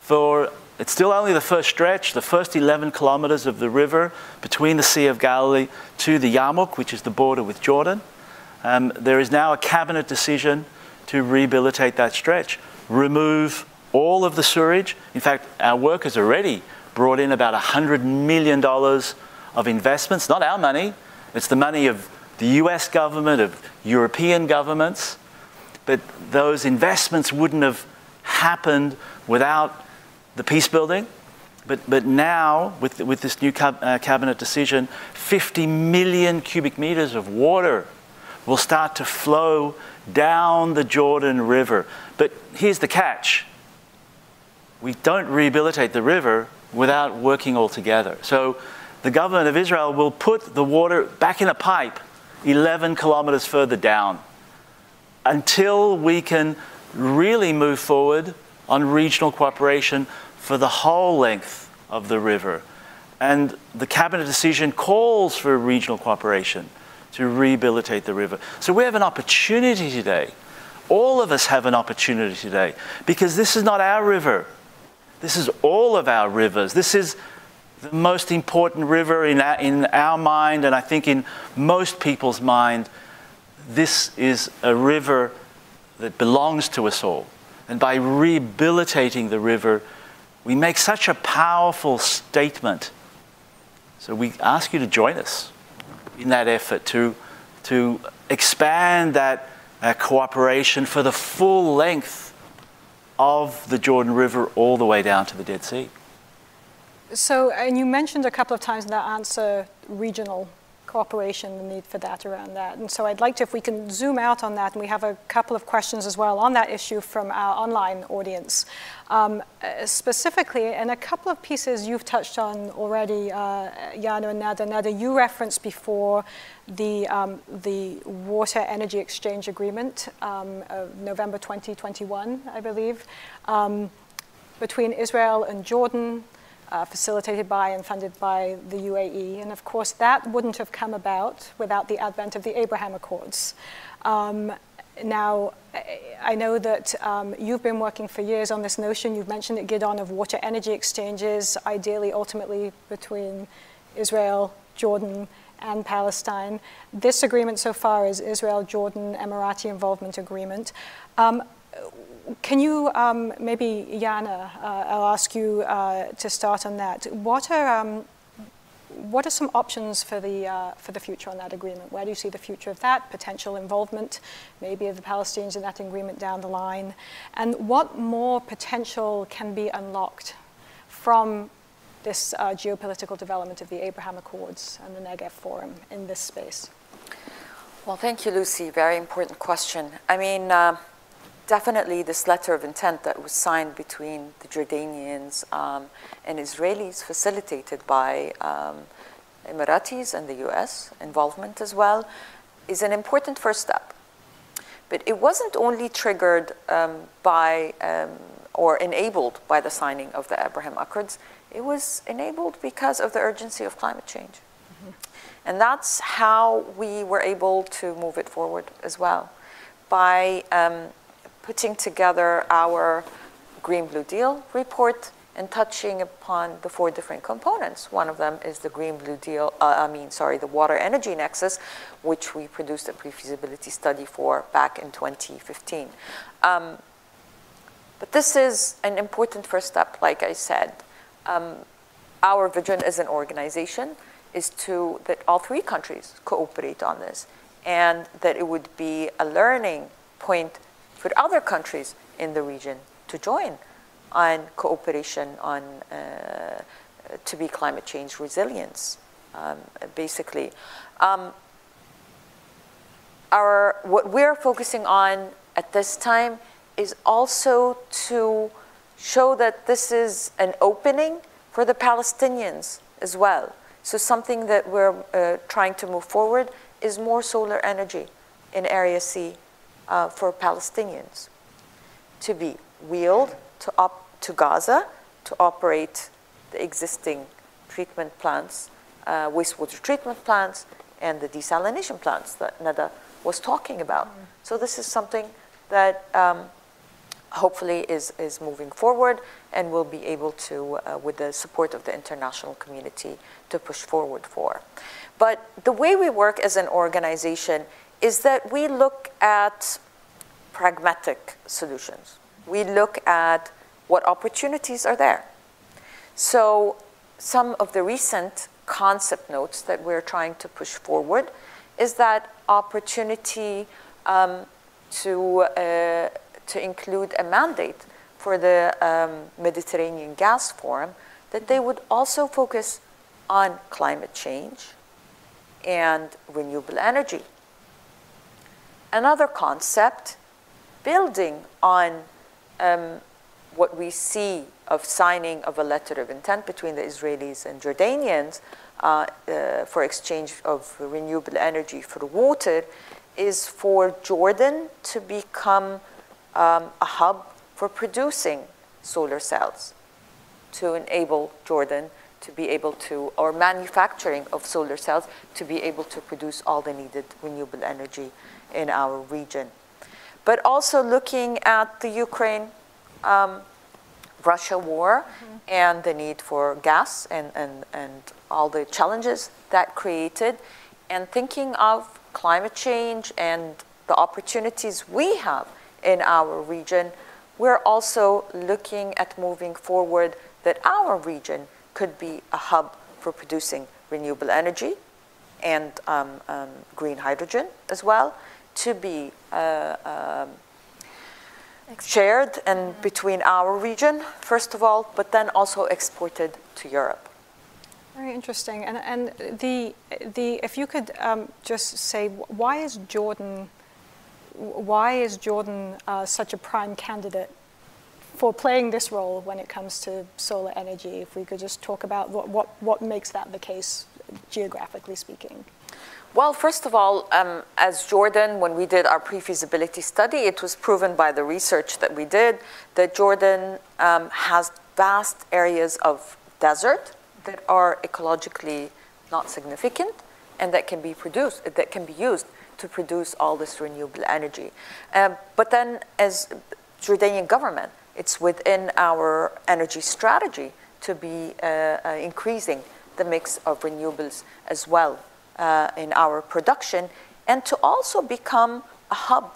for it's still only the first stretch, the first 11 kilometers of the river between the Sea of Galilee to the Yarmouk, which is the border with Jordan. Um, there is now a cabinet decision to rehabilitate that stretch, remove all of the sewage. In fact, our work has already brought in about $100 million of investments, not our money, it's the money of the US government, of European governments. But those investments wouldn't have happened without the peace building. But, but now, with, with this new cab, uh, cabinet decision, 50 million cubic meters of water will start to flow down the Jordan River. But here's the catch we don't rehabilitate the river without working all together. So the government of Israel will put the water back in a pipe 11 kilometers further down until we can really move forward on regional cooperation for the whole length of the river. And the cabinet decision calls for regional cooperation to rehabilitate the river. So we have an opportunity today. All of us have an opportunity today because this is not our river. This is all of our rivers. This is the most important river in our, in our mind, and I think in most people's mind. This is a river that belongs to us all. And by rehabilitating the river, we make such a powerful statement. So we ask you to join us in that effort to, to expand that uh, cooperation for the full length of the Jordan River all the way down to the Dead Sea. So, and you mentioned a couple of times in that answer regional cooperation, the need for that around that. And so I'd like to, if we can zoom out on that, and we have a couple of questions as well on that issue from our online audience. Um, uh, specifically, and a couple of pieces you've touched on already, uh, and Nada. Nada, you referenced before the, um, the Water Energy Exchange Agreement um, of November 2021, I believe, um, between Israel and Jordan, uh, facilitated by and funded by the UAE. And of course, that wouldn't have come about without the advent of the Abraham Accords. Um, now, I know that um, you've been working for years on this notion. You've mentioned it, Gidon, of water energy exchanges, ideally, ultimately, between Israel, Jordan, and Palestine. This agreement so far is Israel Jordan Emirati Involvement Agreement. Um, can you um, maybe, Yana, uh, I'll ask you uh, to start on that. What are, um, what are some options for the, uh, for the future on that agreement? Where do you see the future of that, potential involvement, maybe of the Palestinians in that agreement down the line? And what more potential can be unlocked from this uh, geopolitical development of the Abraham Accords and the Negev Forum in this space? Well, thank you, Lucy. Very important question. I mean, uh, definitely this letter of intent that was signed between the Jordanians um, and Israelis, facilitated by um, Emiratis and the US involvement as well, is an important first step. But it wasn't only triggered um, by um, or enabled by the signing of the Abraham Accords, it was enabled because of the urgency of climate change. Mm-hmm. And that's how we were able to move it forward as well. By um, putting together our Green Blue Deal report and touching upon the four different components. One of them is the Green Blue Deal, uh, I mean, sorry, the Water Energy Nexus, which we produced a pre feasibility study for back in 2015. Um, but this is an important first step, like I said. Um, our vision as an organization is to that all three countries cooperate on this and that it would be a learning point for other countries in the region to join on cooperation on uh, to be climate change resilience, um, basically. Um, our, what we're focusing on at this time is also to show that this is an opening for the Palestinians as well. So, something that we're uh, trying to move forward is more solar energy in Area C uh, for Palestinians to be wheeled to, op- to Gaza to operate the existing treatment plants, uh, wastewater treatment plants, and the desalination plants that Nada was talking about. Mm. So this is something that um, hopefully is, is moving forward and will be able to, uh, with the support of the international community, to push forward for. But the way we work as an organization is that we look at pragmatic solutions. We look at what opportunities are there. So, some of the recent concept notes that we're trying to push forward is that opportunity um, to, uh, to include a mandate for the um, Mediterranean Gas Forum that they would also focus on climate change and renewable energy Another concept, building on um, what we see of signing of a letter of intent between the Israelis and Jordanians uh, uh, for exchange of renewable energy for water is for Jordan to become um, a hub for producing solar cells to enable Jordan to be able to, or manufacturing of solar cells to be able to produce all the needed renewable energy in our region. But also looking at the Ukraine um, Russia war mm-hmm. and the need for gas and, and, and all the challenges that created, and thinking of climate change and the opportunities we have in our region, we're also looking at moving forward that our region could be a hub for producing renewable energy and um, um, green hydrogen as well to be uh, um, shared and between our region, first of all, but then also exported to Europe. Very interesting. And, and the, the, if you could um, just say, why is Jordan, why is Jordan uh, such a prime candidate for playing this role when it comes to solar energy? If we could just talk about what, what, what makes that the case, geographically speaking. Well, first of all, um, as Jordan, when we did our pre feasibility study, it was proven by the research that we did that Jordan um, has vast areas of desert that are ecologically not significant and that can be produced, that can be used to produce all this renewable energy. Um, but then, as Jordanian government, it's within our energy strategy to be uh, uh, increasing the mix of renewables as well uh, in our production and to also become a hub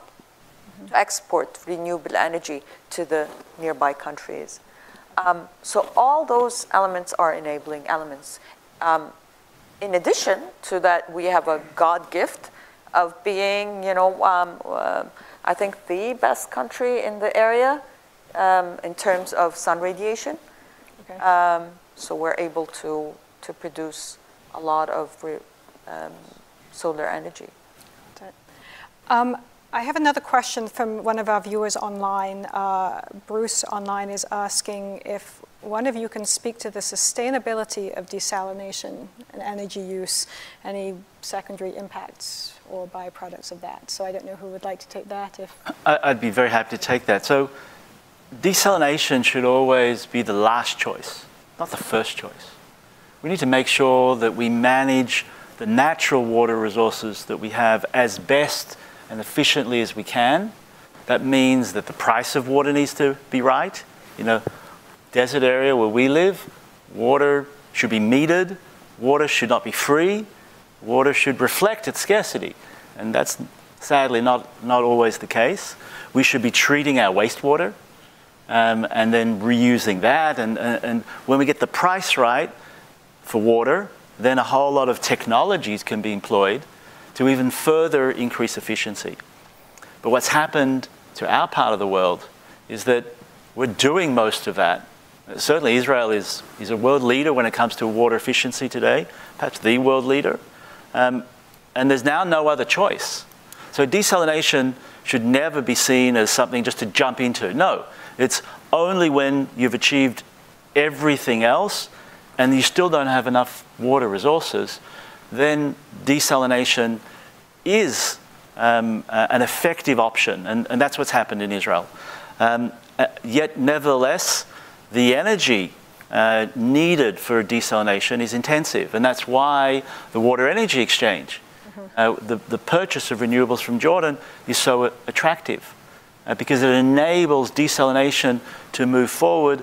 to export renewable energy to the nearby countries. Um, so all those elements are enabling elements. Um, in addition to that, we have a God gift of being, you know, um, uh, I think the best country in the area um, in terms of sun radiation. Okay. Um, so we're able to, to produce a lot of um, solar energy. Um, I have another question from one of our viewers online. Uh, Bruce online is asking if one of you can speak to the sustainability of desalination and energy use, any secondary impacts or byproducts of that. So I don't know who would like to take that. If I'd be very happy to take that. So desalination should always be the last choice, not the first choice. We need to make sure that we manage the natural water resources that we have as best and efficiently as we can. That means that the price of water needs to be right. You know, desert area where we live, water should be metered, water should not be free, water should reflect its scarcity. And that's sadly not, not always the case. We should be treating our wastewater um, and then reusing that. And, and, and when we get the price right for water, then a whole lot of technologies can be employed to even further increase efficiency. But what's happened to our part of the world is that we're doing most of that. Certainly, Israel is, is a world leader when it comes to water efficiency today, perhaps the world leader. Um, and there's now no other choice. So, desalination should never be seen as something just to jump into. No, it's only when you've achieved everything else and you still don't have enough water resources, then desalination is um, uh, an effective option, and, and, that's what's happened in Israel. Um, uh, yet, nevertheless, the energy uh, needed for desalination is intensive, and that's why the Water Energy Exchange, mm-hmm. uh, the, the purchase of renewables from Jordan, is so attractive uh, because it enables desalination to move forward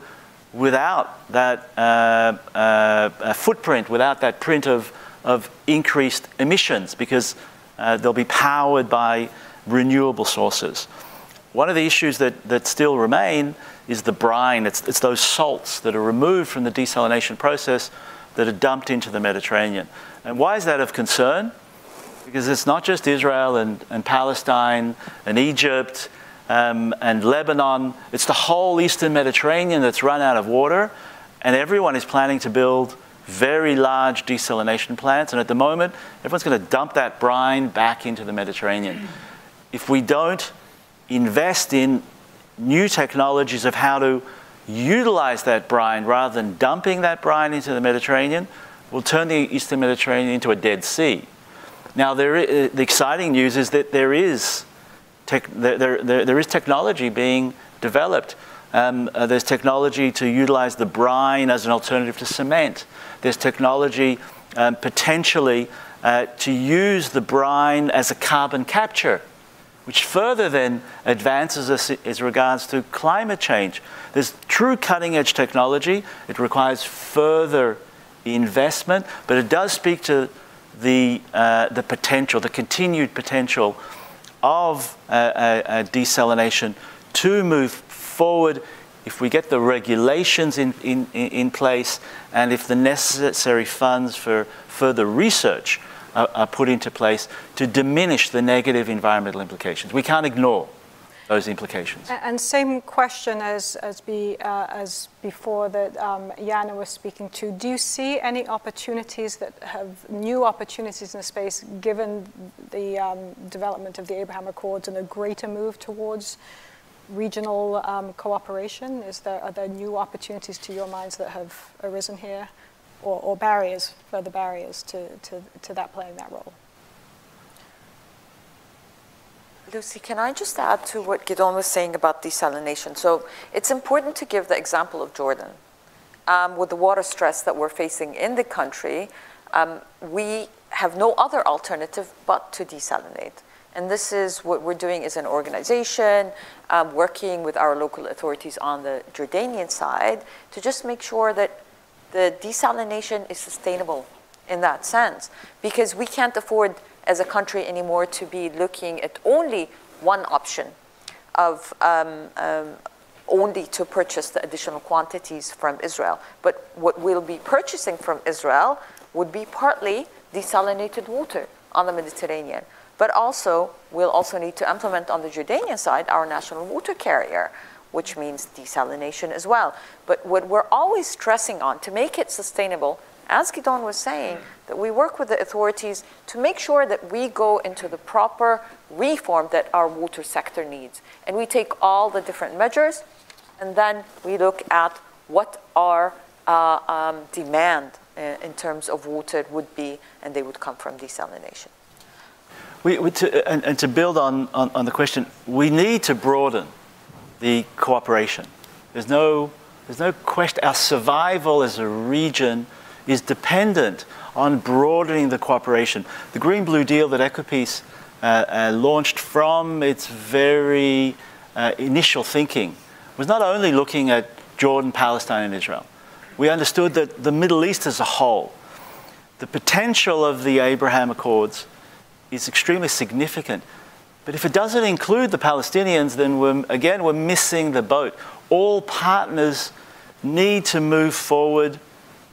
without that uh, uh, footprint, without that print of, of increased emissions, because uh, they'll be powered by renewable sources. One of the issues that, that still remain is the brine. It's, it's those salts that are removed from the desalination process that are dumped into the Mediterranean. And why is that of concern? Because it's not just Israel and, and Palestine and Egypt um, and Lebanon. It's the whole eastern Mediterranean that's run out of water, and everyone is planning to build very large desalination plants. And at the moment, everyone's going to dump that brine back into the Mediterranean. If we don't invest in new technologies of how to utilize that brine rather than dumping that brine into the Mediterranean we'll turn the Eastern Mediterranean into a Dead Sea. Now, the exciting news is that there is, tech, there, there, there is technology being developed. Um, uh, there's technology to utilize the brine as an alternative to cement. There's technology um, potentially uh, to use the brine as a carbon capture, which further then advances us as regards to climate change. There's true cutting edge technology. It requires further investment, but it does speak to the, uh, the potential, the continued potential of uh, desalination to move forward if we get the regulations in, in, in place and if the necessary funds for further research are, are put into place to diminish the negative environmental implications. We can't ignore those implications. And same question as as, be, uh, as before that um, Yana was speaking to. Do you see any opportunities that have new opportunities in the space, given the um, development of the Abraham Accords and a greater move towards regional um, cooperation? Is there are there new opportunities to your minds that have arisen here, or, or barriers, further barriers to, to, to that playing that role? Lucy, can I just add to what Gidon was saying about desalination? So it's important to give the example of Jordan. Um, with the water stress that we're facing in the country, um, we have no other alternative but to desalinate. And this is what we're doing as an organization, um, working with our local authorities on the Jordanian side to just make sure that the desalination is sustainable in that sense. Because we can't afford as a country anymore to be looking at only one option of um, um, only to purchase the additional quantities from Israel. But what we'll be purchasing from Israel would be partly desalinated water on the Mediterranean. But also, we'll also need to implement on the Jordanian side our national water carrier, which means desalination as well. But what we're always stressing on to make it sustainable as Gidon was saying, that we work with the authorities to make sure that we go into the proper reform that our water sector needs. And we take all the different measures, and then we look at what our uh, um, demand uh, in terms of water would be, and they would come from desalination. We, we to, and, and, to build on, on, on the question, we need to broaden the cooperation. There's no, there's no question. Our survival as a region is dependent on broadening the cooperation. The Green Blue Deal that EcoPeace uh, uh, launched from its very uh, initial thinking was not only looking at Jordan, Palestine, and Israel. We understood that the Middle East as a whole, the potential of the Abraham Accords is extremely significant. But if it doesn't include the Palestinians, then we're, again, we're missing the boat. All partners need to move forward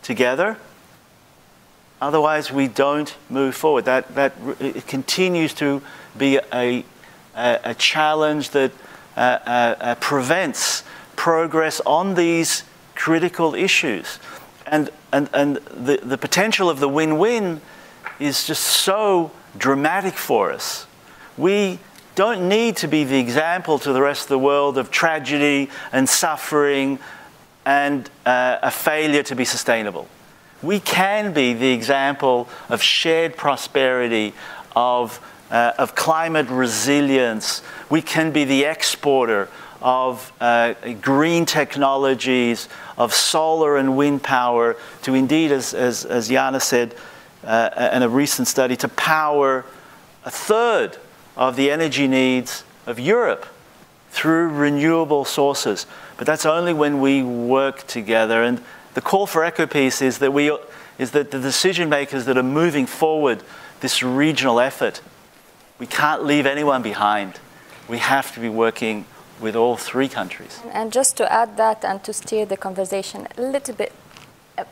together. Otherwise, we don't move forward. That, that continues to be a, a, a challenge that uh, uh, uh, prevents progress on these critical issues. And, and, and the, the potential of the win win is just so dramatic for us. We don't need to be the example to the rest of the world of tragedy and suffering and uh, a failure to be sustainable. We can be the example of shared prosperity, of, uh, of climate resilience. We can be the exporter of uh, green technologies, of solar and wind power, to indeed, as, as, as Yana said uh, in a recent study, to power a third of the energy needs of Europe through renewable sources. But that's only when we work together. And the call for EcoPeace is that, we, is that the decision makers that are moving forward this regional effort, we can't leave anyone behind. We have to be working with all three countries. And just to add that and to steer the conversation a little bit uh,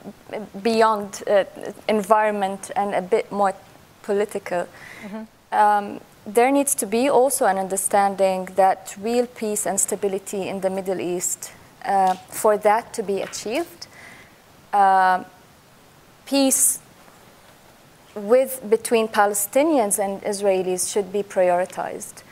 beyond uh, environment and a bit more political. Mm-hmm. Um, there needs to be also an understanding that real peace and stability in the Middle East, uh, for that to be achieved, uh, peace with between Palestinians and Israelis should be prioritized.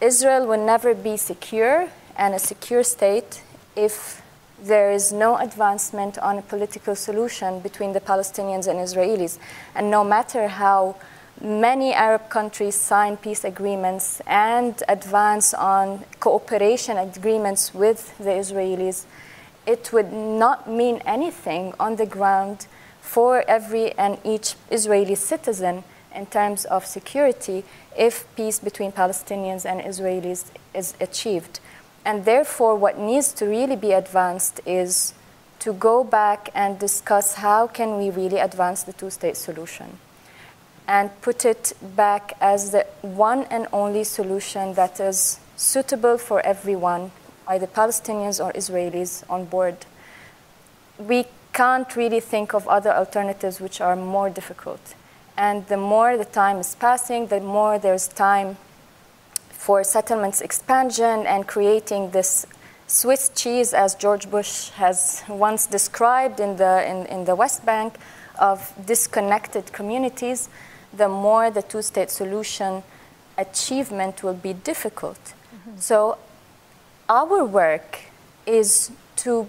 Israel will never be secure and a secure state if there is no advancement on a political solution between the Palestinians and Israelis. And no matter how many Arab countries sign peace agreements and advance on cooperation agreements with the Israelis, it would not mean anything on the ground for every and each Israeli citizen in terms of security if peace between Palestinians and Israelis is achieved. And therefore, what needs to really be advanced is to go back and discuss how can we really advance the two-state solution and put it back as the one and only solution that is suitable for everyone, either Palestinians or Israelis on board. We can't really think of other alternatives which are more difficult. And the more the time is passing, the more there's time for settlements expansion and creating this Swiss cheese, as George Bush has once described in the, in, in the West Bank, of disconnected communities, the more the two state solution achievement will be difficult. Mm-hmm. So, our work is to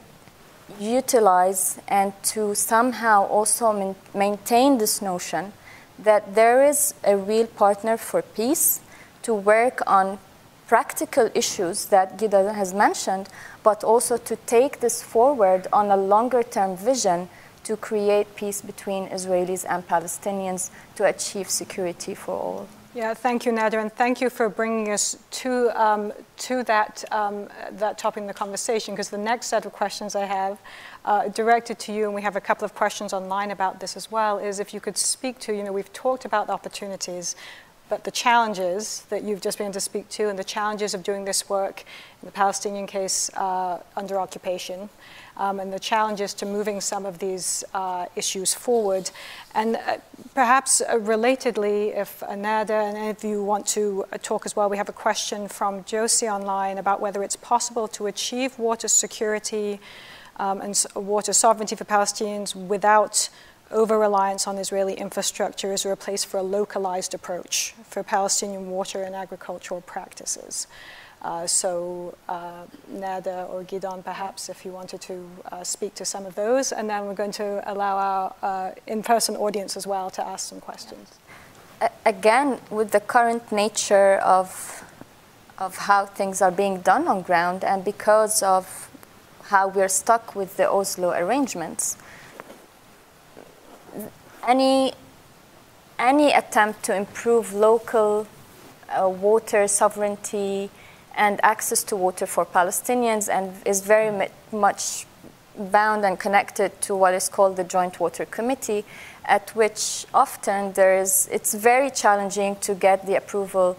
utilize and to somehow also man- maintain this notion that there is a real partner for peace to work on practical issues that Gidon has mentioned, but also to take this forward on a longer term vision to create peace between Israelis and Palestinians to achieve security for all. Yeah, thank you, Nada, and thank you for bringing us to, um, to that, um, that topic in the conversation, because the next set of questions I have uh, directed to you, and we have a couple of questions online about this as well, is if you could speak to, you know, we've talked about the opportunities, but the challenges that you've just been able to speak to and the challenges of doing this work in the Palestinian case uh, under occupation um, and the challenges to moving some of these uh, issues forward. And uh, perhaps uh, relatedly, if Anada and any of you want to uh, talk as well, we have a question from Josie online about whether it's possible to achieve water security um, and water sovereignty for Palestinians without over reliance on Israeli infrastructure is there a place for a localized approach for Palestinian water and agricultural practices. Uh, so, uh, Nada or Gidon, perhaps, if you wanted to uh, speak to some of those, and then we're going to allow our uh, in person audience as well to ask some questions. Again, with the current nature of, of how things are being done on ground, and because of how we're stuck with the Oslo arrangements, any, any attempt to improve local uh, water sovereignty and access to water for Palestinians and is very much bound and connected to what is called the Joint Water Committee, at which often there is, it's very challenging to get the approval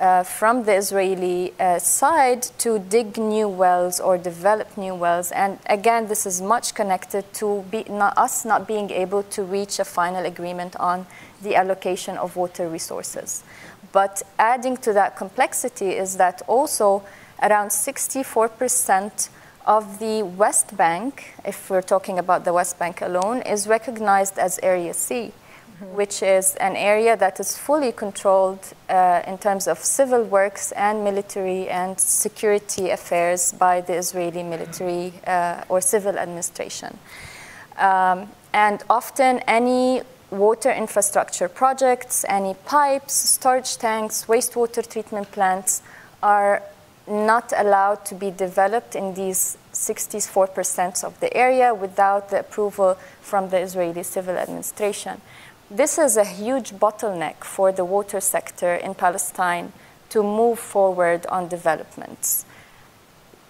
uh, from the Israeli uh, side to dig new wells or develop new wells. And again, this is much connected to be, not, us not being able to reach a final agreement on the allocation of water resources. But adding to that complexity is that also around 64% of the West Bank, if we're talking about the West Bank alone, is recognized as Area C, mm-hmm. which is an area that is fully controlled uh, in terms of civil works and military and security affairs by the Israeli military uh, or civil administration. Um, and often any water infrastructure projects, any pipes, storage tanks, wastewater treatment plants are not allowed to be developed in these 64% of the area without the approval from the Israeli civil administration. This is a huge bottleneck for the water sector in Palestine to move forward on developments.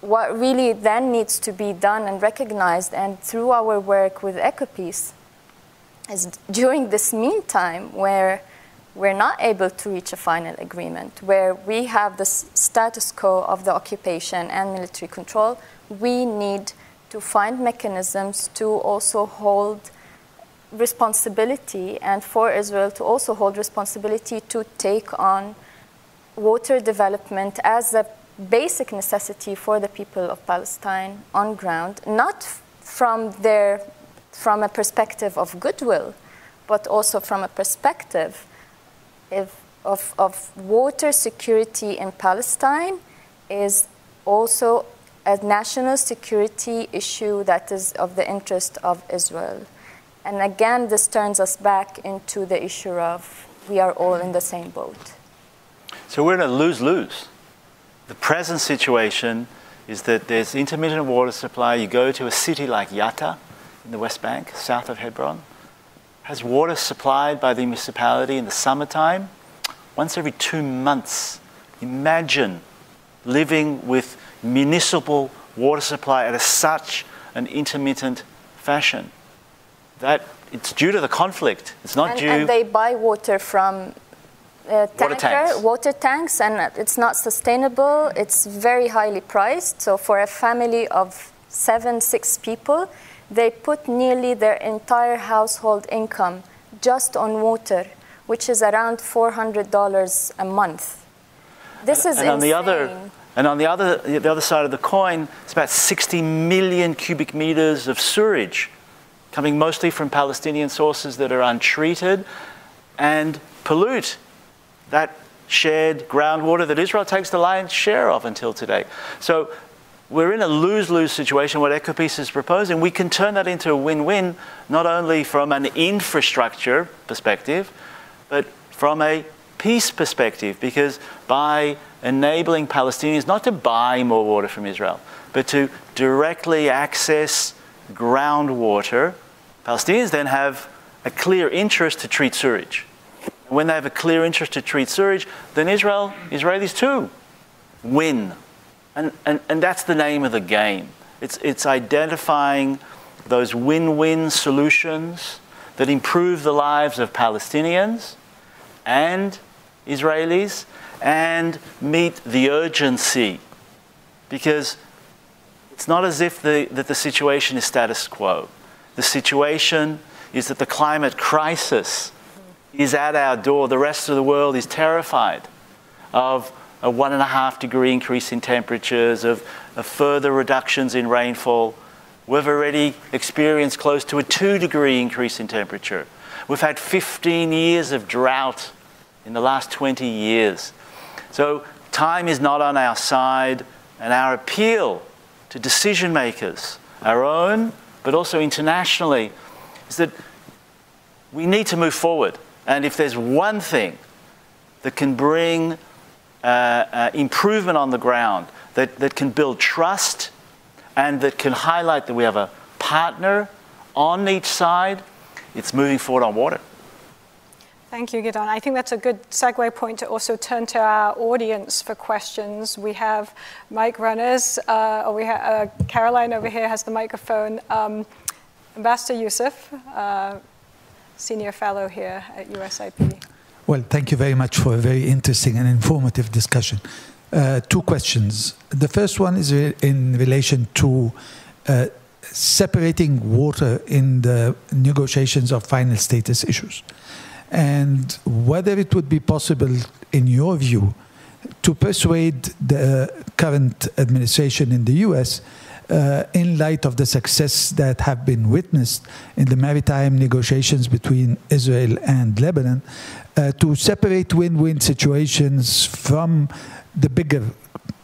What really then needs to be done and recognized, and through our work with EcoPeace, is during this meantime where we're not able to reach a final agreement, where we have the status quo of the occupation and military control, we need to find mechanisms to also hold responsibility and for Israel to also hold responsibility to take on water development as a basic necessity for the people of Palestine on ground, not from their from a perspective of goodwill, but also from a perspective of, of, of water security in Palestine is also a national security issue that is of the interest of Israel. And again, this turns us back into the issue of we are all in the same boat. So we're in a lose lose. The present situation is that there's intermittent water supply. You go to a city like Yatta in the West Bank, south of Hebron, has water supplied by the municipality in the summertime once every two months. Imagine living with municipal water supply at a, such an intermittent fashion. That it's due to the conflict. It's not and, due. And they buy water from uh, tanker, water tanks. water tanks, and it's not sustainable. It's very highly priced. So for a family of seven, six people, they put nearly their entire household income just on water, which is around $400 a month. This is and on insane. the other and on the other the other side of the coin, it's about 60 million cubic meters of sewage coming mostly from Palestinian sources that are untreated and pollute that shared groundwater that Israel takes the lion's share of until today. So we're in a lose-lose situation, what EcoPeace is proposing. We can turn that into a win-win, not only from an infrastructure perspective, but from a peace perspective, because by enabling Palestinians not to buy more water from Israel, but to directly access groundwater, Palestinians then have a clear interest to treat sewage. When they have a clear interest to treat sewage, then Israel, Israelis too, win. And, and, and that's the name of the game. It's, it's identifying those win win solutions that improve the lives of Palestinians and Israelis and meet the urgency. Because it's not as if the, that the situation is status quo. The situation is that the climate crisis is at our door. The rest of the world is terrified of a one and a half degree increase in temperatures, of, of further reductions in rainfall. We've already experienced close to a two degree increase in temperature. We've had 15 years of drought in the last 20 years. So time is not on our side, and our appeal to decision makers, our own, but also internationally, is that we need to move forward. And if there's one thing that can bring uh, uh, improvement on the ground, that, that can build trust, and that can highlight that we have a partner on each side, it's moving forward on water. Thank you, Gidon. I think that's a good segue point to also turn to our audience for questions. We have mic runners, uh, or we ha- uh, Caroline over here has the microphone. Um, Ambassador Youssef, uh, Senior Fellow here at USIP. Well, thank you very much for a very interesting and informative discussion. Uh, two questions. The first one is in relation to uh, separating water in the negotiations of final status issues and whether it would be possible, in your view, to persuade the current administration in the US, uh, in light of the success that have been witnessed in the maritime negotiations between Israel and Lebanon, uh, to separate win win situations from the bigger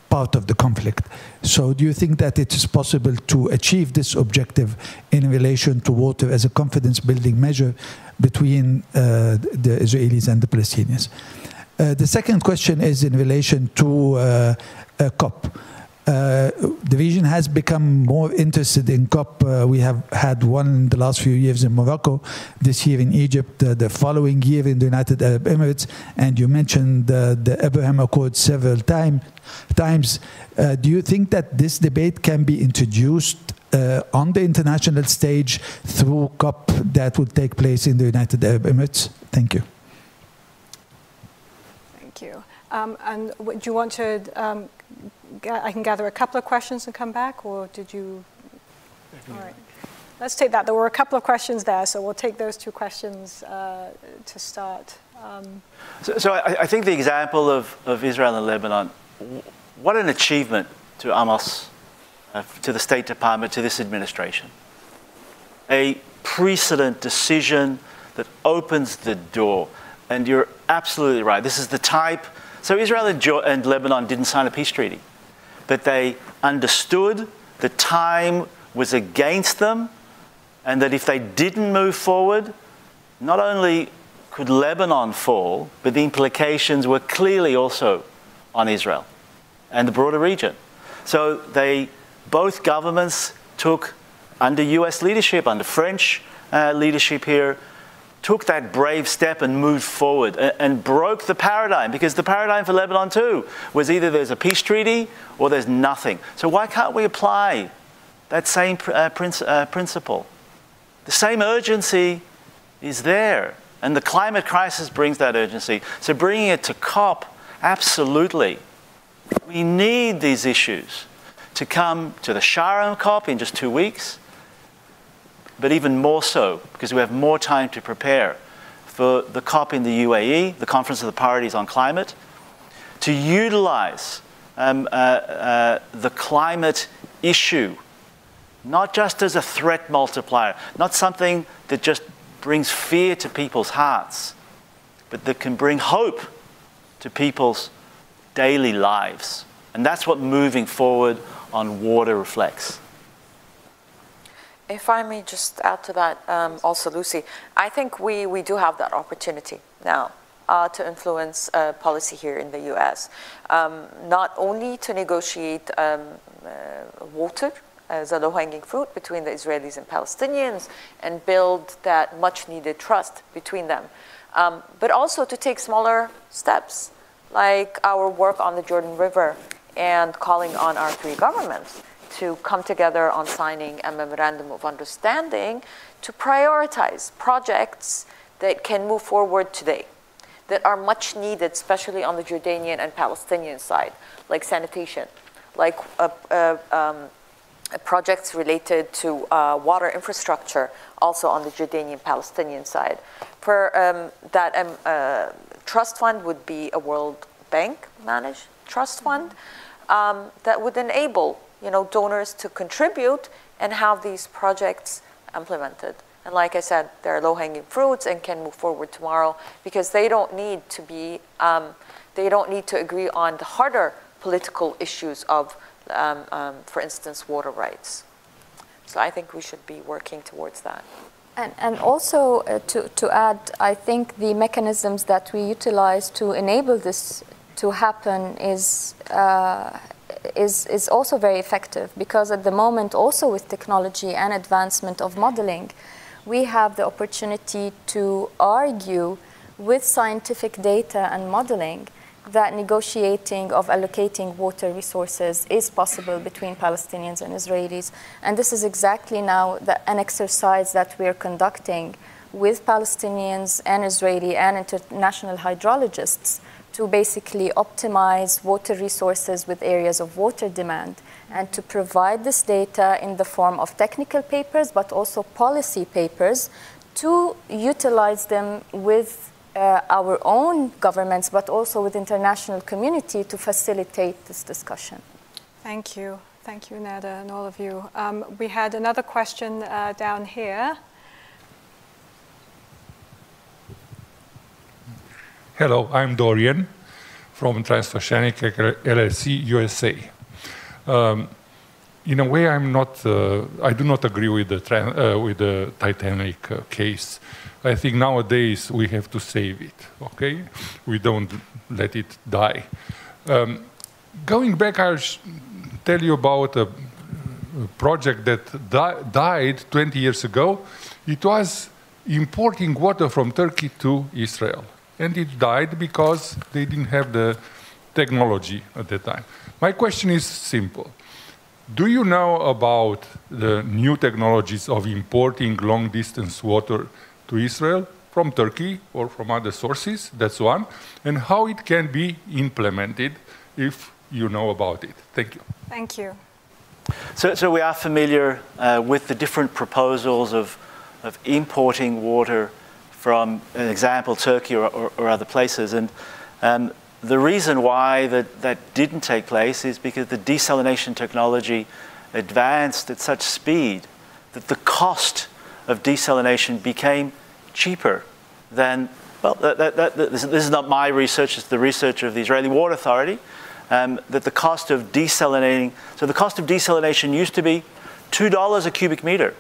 part of the conflict. So, do you think that it is possible to achieve this objective in relation to water as a confidence building measure between uh, the Israelis and the Palestinians? Uh, the second question is in relation to uh, COP. Uh, the region has become more interested in COP. Uh, we have had one in the last few years in Morocco, this year in Egypt, uh, the following year in the United Arab Emirates, and you mentioned the Abraham Accord several time, times. do you think that this debate can be introduced uh, on the international stage through COP that will take place in the United Arab Emirates? Thank you. Thank you. Um, and do you want to? Um, I can gather a couple of questions and come back, or did you? All right. Let's take that. There were a couple of questions there, so we'll take those two questions uh, to start. Um, so, so I, I, think the example of, of Israel and Lebanon, what an achievement to Amos uh, to the State Department, to this administration. A precedent decision that opens the door. And you're absolutely right. This is the type. So Israel and, jo- and Lebanon didn't sign a peace treaty. But they understood the time was against them, and that if they didn't move forward, not only could Lebanon fall, but the implications were clearly also on Israel and the broader region. So they, both governments took, under US leadership, under French uh, leadership here, took that brave step and moved forward and, and, broke the paradigm because the paradigm for Lebanon too was either there's a peace treaty or there's nothing. So why can't we apply that same uh, uh, principle? The same urgency is there. And the climate crisis brings that urgency. So bringing it to COP, absolutely. We need these issues to come to the Sharm COP in just two weeks, but even more so because we have more time to prepare for the COP in the UAE, the Conference of the Parties on Climate, to utilize um, uh, uh, the climate issue not just as a threat multiplier, not something that just brings fear to people's hearts, but that can bring hope to people's daily lives. And that's what moving forward on water reflects. If I may just add to that, um, also, Lucy, I think we, we do have that opportunity now uh, to influence uh, policy here in the US. Um, not only to negotiate um, uh, water as a low-hanging fruit between the Israelis and Palestinians and build that much-needed trust between them. Um, but also to take smaller steps, like our work on the Jordan River and calling on our three governments to come together on signing a memorandum of understanding to prioritize projects that can move forward today, that are much needed, especially on the Jordanian and Palestinian side, like sanitation, like uh, uh, um, projects related to uh, water infrastructure, also on the Jordanian Palestinian side. For um, that um, uh, trust fund would be a World Bank managed trust fund um, that would enable you know donors to contribute and have these projects implemented. And like I said, they're low-hanging fruits and can move forward tomorrow because they don't need to be um, they don't need to agree on the harder political issues of um, um, for instance, water rights. So I think we should be working towards that. And, and also uh, to, to add, I think the mechanisms that we utilize to enable this to happen is, uh, is, is also very effective because at the moment, also with technology and advancement of modeling, we have the opportunity to argue with scientific data and modeling that negotiating of allocating water resources is possible between Palestinians and Israelis. And this is exactly now the, an exercise that we're conducting with Palestinians and Israeli and international hydrologists to basically optimize water resources with areas of water demand and to provide this data in the form of technical papers but also policy papers to utilize them with uh, our own governments, but also with international community to facilitate this discussion. Thank you. Thank you, Nada, and all of you. Um, we had another question uh, down here. Hello, I'm Dorian from Transoceanic LLC USA. Um, in a way, I'm not. Uh, I do not agree with the uh, with the Titanic uh, case. I think nowadays we have to save it, okay? We don't let it die. Um, going back, I'll tell you about a, project that di died 20 years ago. It was importing water from Turkey to Israel. And it died because they didn't have the technology at the time. My question is simple. Do you know about the new technologies of importing long distance water to Israel from Turkey or from other sources, that's one, and how it can be implemented if you know about it. Thank you. Thank you. So, so we are familiar uh, with the different proposals of, of importing water from, an example, Turkey or, or, or other places. And um, the reason why that, that didn't take place is because the desalination technology advanced at such speed that the cost of desalination became cheaper than, well, that, that, that, this, this, is not my research, it's the research of the Israeli Water Authority. um, that the cost of desalinating, so the cost of desalination used to be $2 a cubic meter.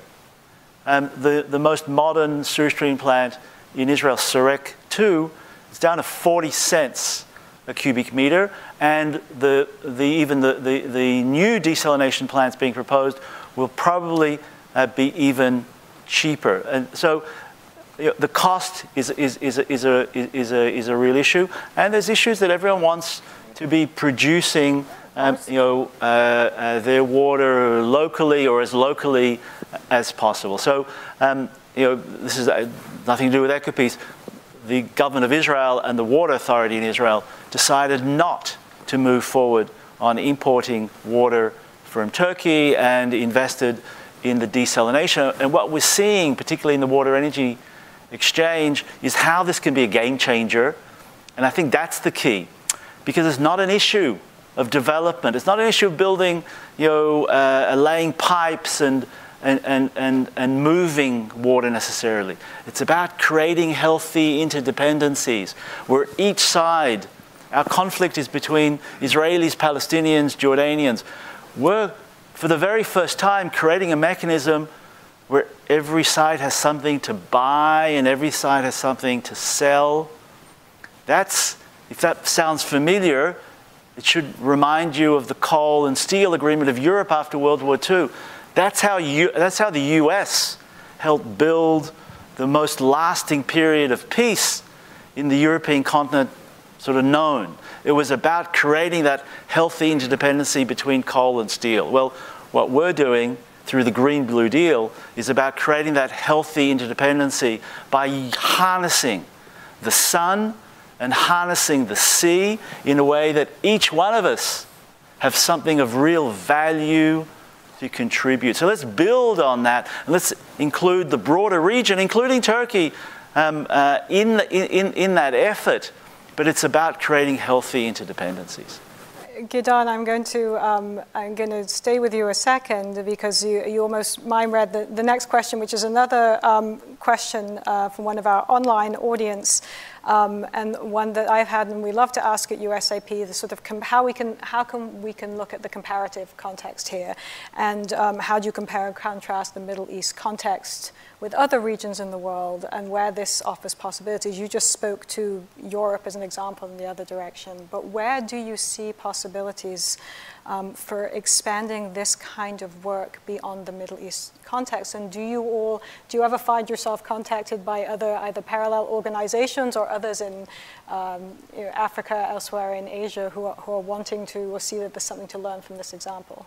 Um, the, the most modern sewage treatment plant in Israel, Sorek 2, is down to 40 cents a cubic meter, and the, the, even the, the, the new desalination plants being proposed will probably uh, be even cheaper. And so you know, the cost is, is, is, a, is, a, is, a, is a real issue, and there's issues that everyone wants to be producing um, you know, uh, uh, their water locally or as locally as possible. So, um, you know, this is uh, nothing to do with EcoPeace. The government of Israel and the water authority in Israel decided not to move forward on importing water from Turkey and invested in the desalination. And what we're seeing, particularly in the water energy exchange, is how this can be a game changer. And I think that's the key because it's not an issue of development. It's not an issue of building, you know, uh, laying pipes and, and, and, and, and moving water necessarily. It's about creating healthy interdependencies where each side, our conflict is between Israelis, Palestinians, Jordanians. We're, for the very first time, creating a mechanism where every side has something to buy and every side has something to sell. That's if that sounds familiar, it should remind you of the coal and steel agreement of Europe after World War II. That's how, you, that's how the US helped build the most lasting period of peace in the European continent sort of known. It was about creating that healthy interdependency between coal and steel. Well, what we're doing through the Green Blue Deal is about creating that healthy interdependency by harnessing the sun and harnessing the sea in a way that each one of us have something of real value to contribute. So let's build on that and let's include the broader region, including Turkey, um, uh, in, in, in that effort. But it's about creating healthy interdependencies. Gidon, I'm going to um, I'm going to stay with you a second because you, you almost mind read the, the next question, which is another um, question uh, from one of our online audience um, and one that I've had and we love to ask at USIP the sort of how we can how can we can look at the comparative context here, and um, how do you compare and contrast the Middle East context with other regions in the world and where this offers possibilities. You just spoke to Europe as an example in the other direction, but where do you see possibilities um, for expanding this kind of work beyond the Middle East context? And do you all, do you ever find yourself contacted by other either parallel organizations or others in um, you know, Africa, elsewhere in Asia, who are, who are wanting to or see that there's something to learn from this example?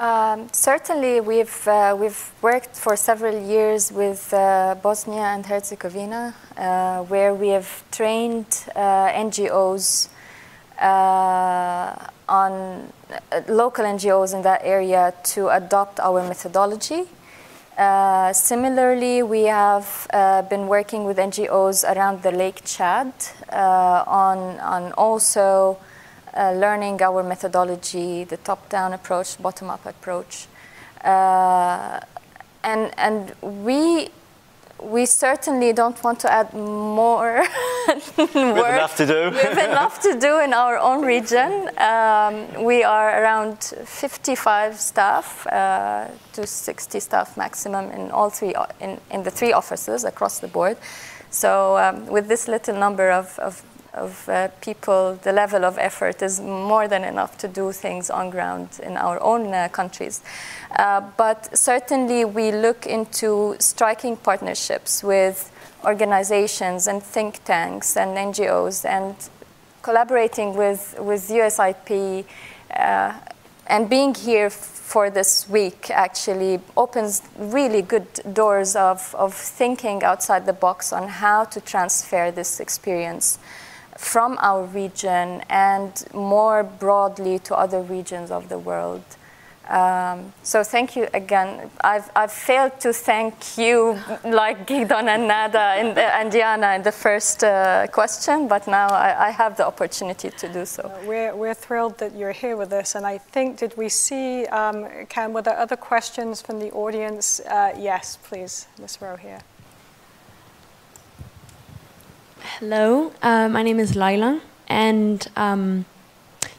Um, certainly, we've uh, we've worked for several years with uh, Bosnia and Herzegovina, uh, where we have trained uh, NGOs uh, on uh, local NGOs in that area to adopt our methodology. Similarly, we have been working with NGOs around the Lake Chad on, on also uh, learning our methodology, the top-down approach, bottom-up approach. and, and we we certainly don't want to add more <laughs> work. enough to do. <laughs> we have enough to do in our own region. Um, we are around 55 staff uh, to 60 staff maximum in all three in, in the three offices across the board. So um, with this little number of, of of uh, people, the level of effort is more than enough to do things on ground in our own uh, countries. Uh, but certainly, we look into striking partnerships with organizations and think tanks and NGOs and collaborating with, with USIP uh, and being here for this week actually opens really good doors of, of thinking outside the box on how to transfer this experience from our region and more broadly to other regions of the world. Um, so thank you again. I've, I've failed to thank you <laughs> like Gidon and Nada the, and Yana in the first uh, question, but now I, I, have the opportunity to do so. Uh, we're, we're thrilled that you're here with us, and I think, did we see, um, Cam, were there other questions from the audience? Uh, yes, please, this row here. Hello, uh, my name is Laila, and um,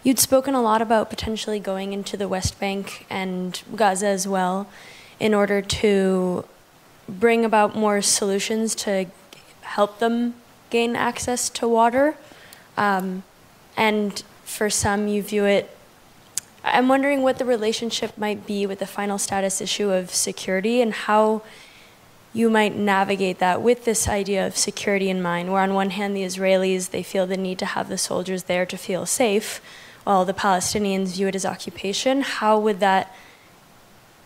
You'd spoken a lot about potentially going into the West Bank and Gaza as well in order to bring about more solutions to help them gain access to water. Um, and for some, you view it. I'm wondering what the relationship might be with the final status issue of security and how you might navigate that with this idea of security in mind, where on one hand, the Israelis, they feel the need to have the soldiers there to feel safe, while the Palestinians view it as occupation. How would that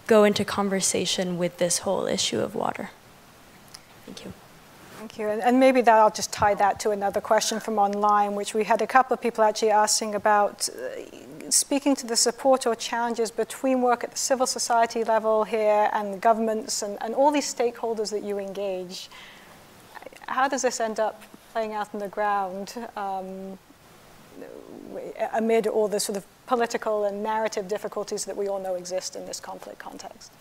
go into conversation with this whole issue of water? Thank you. Thank you. And, and, maybe that I'll just tie that to another question from online, which we had a couple of people actually asking about uh, speaking to the support or challenges between work at the civil society level here and governments and, and all these stakeholders that you engage. How does this end up playing out on the ground um, amid all the sort of political and narrative difficulties that we all know exist in this conflict context?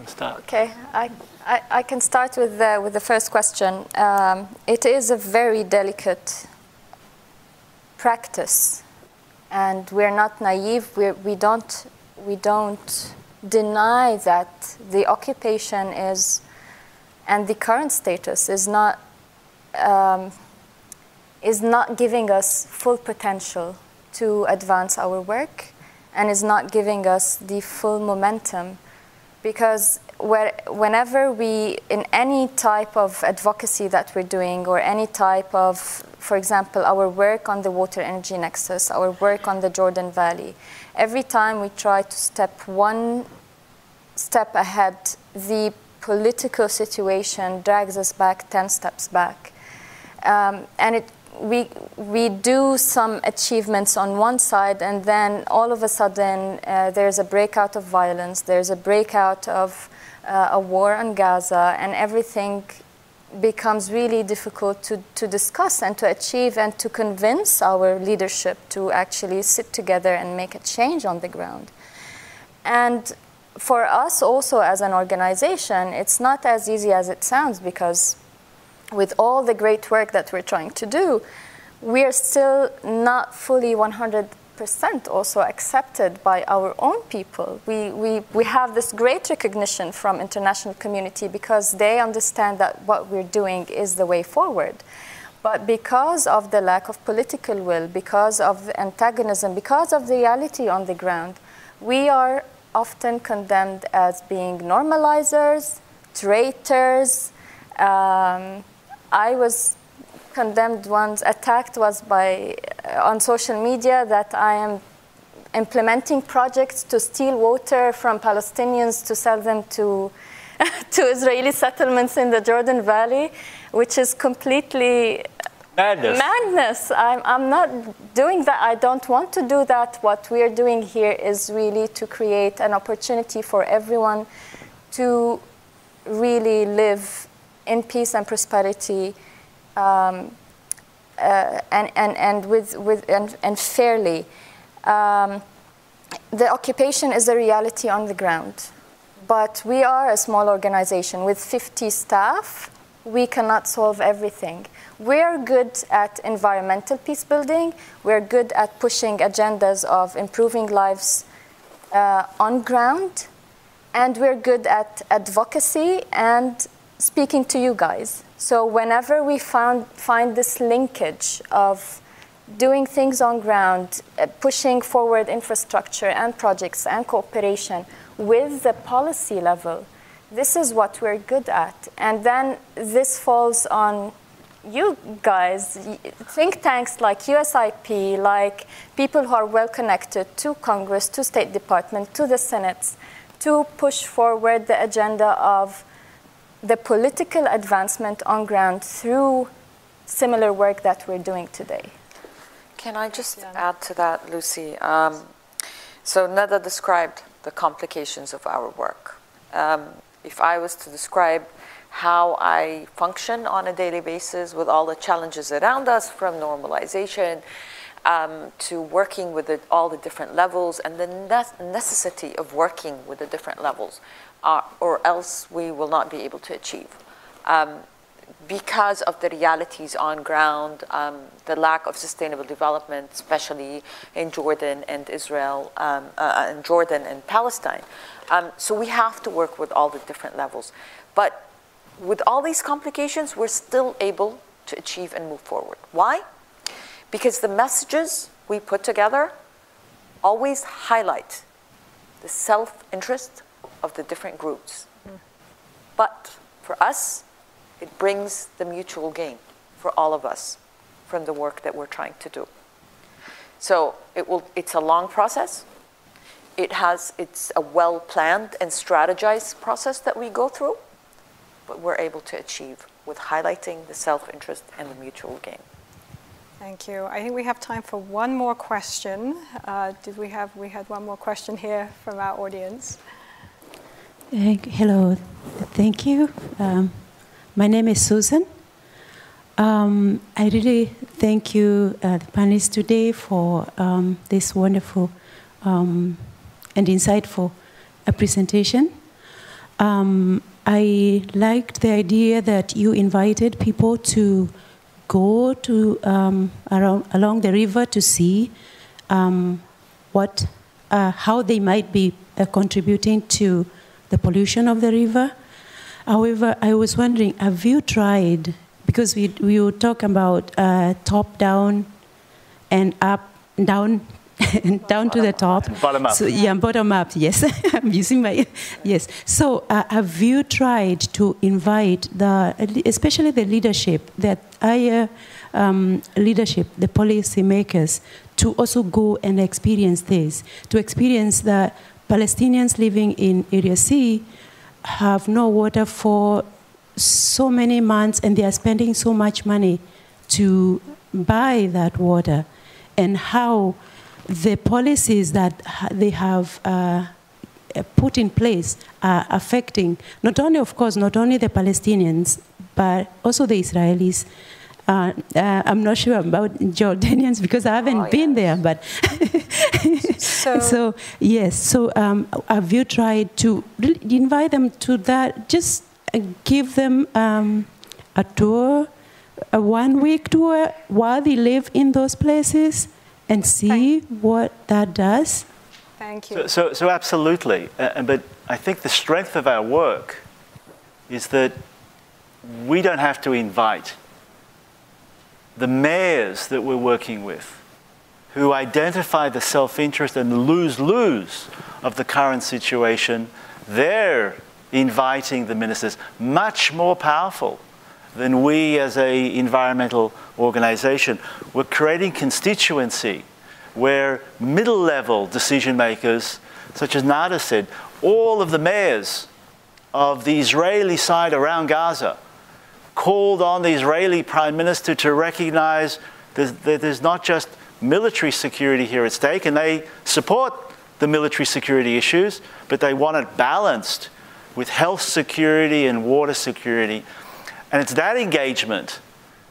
Okay, I, I, I, can start with the, with the first question. Um, it is a very delicate practice, and we're not naive. We're, we, don't, we don't deny that the occupation is, and the current status is not, um, is not giving us full potential to advance our work and is not giving us the full momentum because where, whenever we, in any type of advocacy that we're doing, or any type of, for example, our work on the water energy nexus, our work on the Jordan Valley, every time we try to step one step ahead, the political situation drags us back 10 steps back. Um, and it we, we do some achievements on one side, and then all of a sudden uh, there's a breakout of violence, there's a breakout of uh, a war on Gaza, and everything becomes really difficult to, to discuss and to achieve and to convince our leadership to actually sit together and make a change on the ground. And for us also as an organization, it's not as easy as it sounds because with all the great work that we're trying to do, we are still not fully 100% also accepted by our own people. We, we, we have this great recognition from international community because they understand that what we're doing is the way forward. But because of the lack of political will, because of the antagonism, because of the reality on the ground, we are often condemned as being normalizers, traitors, um, I was condemned once, attacked was by uh, on social media that I am implementing projects to steal water from Palestinians to sell them to <laughs> to Israeli settlements in the Jordan Valley, which is completely madness. Madness. I'm, I'm not doing that. I don't want to do that. What we're doing here is really to create an opportunity for everyone to really live in peace and prosperity um, uh, and, and, and, with, with, and, and fairly. Um, the occupation is a reality on the ground, but we are a small organization with 50 staff. We cannot solve everything. We're good at environmental peace building. We're good at pushing agendas of improving lives uh, on ground. And we're good at advocacy and speaking to you guys. So whenever we found, find this linkage of doing things on ground, uh, pushing forward infrastructure and projects and cooperation with the policy level, this is what we're good at. And then this falls on you guys, think tanks like USIP, like people who are well connected to Congress, to State Department, to the Senate, to push forward the agenda of the political advancement on ground through similar work that we're doing today. Can I just yeah. add to that, Lucy? Um, so Nada described the complications of our work. Um, if I was to describe how I function on a daily basis with all the challenges around us, from normalization um, to working with the, all the different levels, and the ne- necessity of working with the different levels uh, or else we will not be able to achieve. Um, because of the realities on ground, um, the lack of sustainable development, especially in Jordan and Israel, um, uh, and Jordan and Palestine. Um, so we have to work with all the different levels. But with all these complications, we're still able to achieve and move forward. Why? Because the messages we put together always highlight the self interest of the different groups. Mm. But for us, it brings the mutual gain for all of us from the work that we're trying to do. So it will, it's a long process. It has, it's a well planned and strategized process that we go through, but we're able to achieve with highlighting the self interest and the mutual gain. Thank you. I think we have time for one more question. Uh, did we have, we had one more question here from our audience. Hello, thank you. Um, my name is Susan. Um, I really thank you, uh, the panelists today, for um, this wonderful um, and insightful uh, presentation. Um, I liked the idea that you invited people to go to um, around along the river to see what, uh, how they might be uh, contributing to the pollution of the river. However, I was wondering, have you tried, because we, we would talk about uh, top down and up, down, <laughs> and down to the top. Bottom up. So, yeah, bottom up, yes. <laughs> I'm using my, yes. So uh, have you tried to invite the, especially the leadership, that higher um, leadership, the policymakers, to also go and experience this, to experience the Palestinians living in Area C have no water for so many months and they are spending so much money to buy that water. And how the policies that they have uh, put in place are affecting not only of course not only the palestinians but also the israelis uh, uh, I'm not sure about Jordanians because I haven't oh, been there, but <laughs> so, so, yes. So um, have you tried to invite them to that? Just uh, give them um, a tour, a one-week tour while they live in those places, and see what that does. Thank you. So, so, so absolutely. Uh, but I think the strength of our work is that we don't have to invite the mayors that we're working with who identify the self interest and the lose lose of the current situation, they're inviting the ministers, much more powerful than we as a environmental organization. We're creating constituency where middle level decision makers, such as Nada said, all of the mayors of the Israeli side around Gaza called on the Israeli prime minister to recognize that there's not just military security here at stake, and they support the military security issues, but they want it balanced with health security and water security. And it's that engagement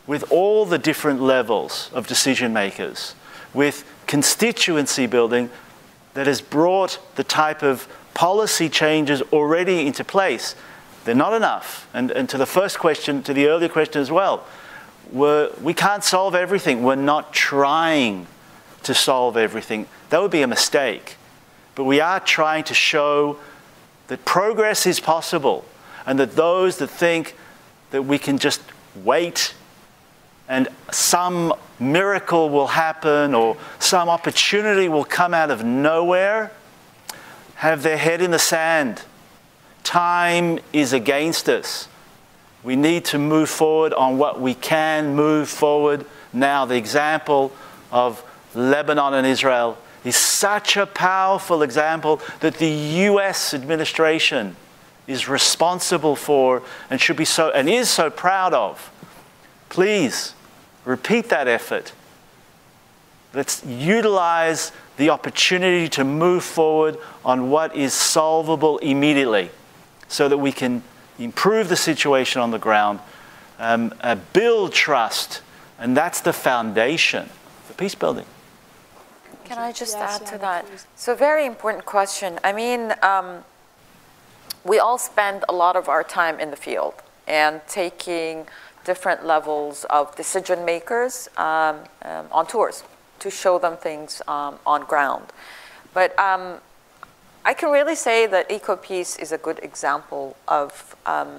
with all the different levels of decision makers, with constituency building, that has brought the type of policy changes already into place. They're not enough. And, and to the first question, to the earlier question as well, we're, we can't solve everything. We're not trying to solve everything. That would be a mistake. But we are trying to show that progress is possible and that those that think that we can just wait and some miracle will happen or some opportunity will come out of nowhere have their head in the sand. Time is against us. We need to move forward on what we can move forward now. The example of Lebanon and Israel is such a powerful example that the US administration is responsible for and should be so and is so proud of. Please repeat that effort. Let's utilize the opportunity to move forward on what is solvable immediately so that we can improve the situation on the ground, um, uh, build trust, and that's the foundation for peace building. Can I just yes, add to that? Please. So, very important question. I mean, um, we all spend a lot of our time in the field and taking different levels of decision makers um, um, on tours to show them things um, on ground. But um, I can really say that EcoPeace is a good example of um,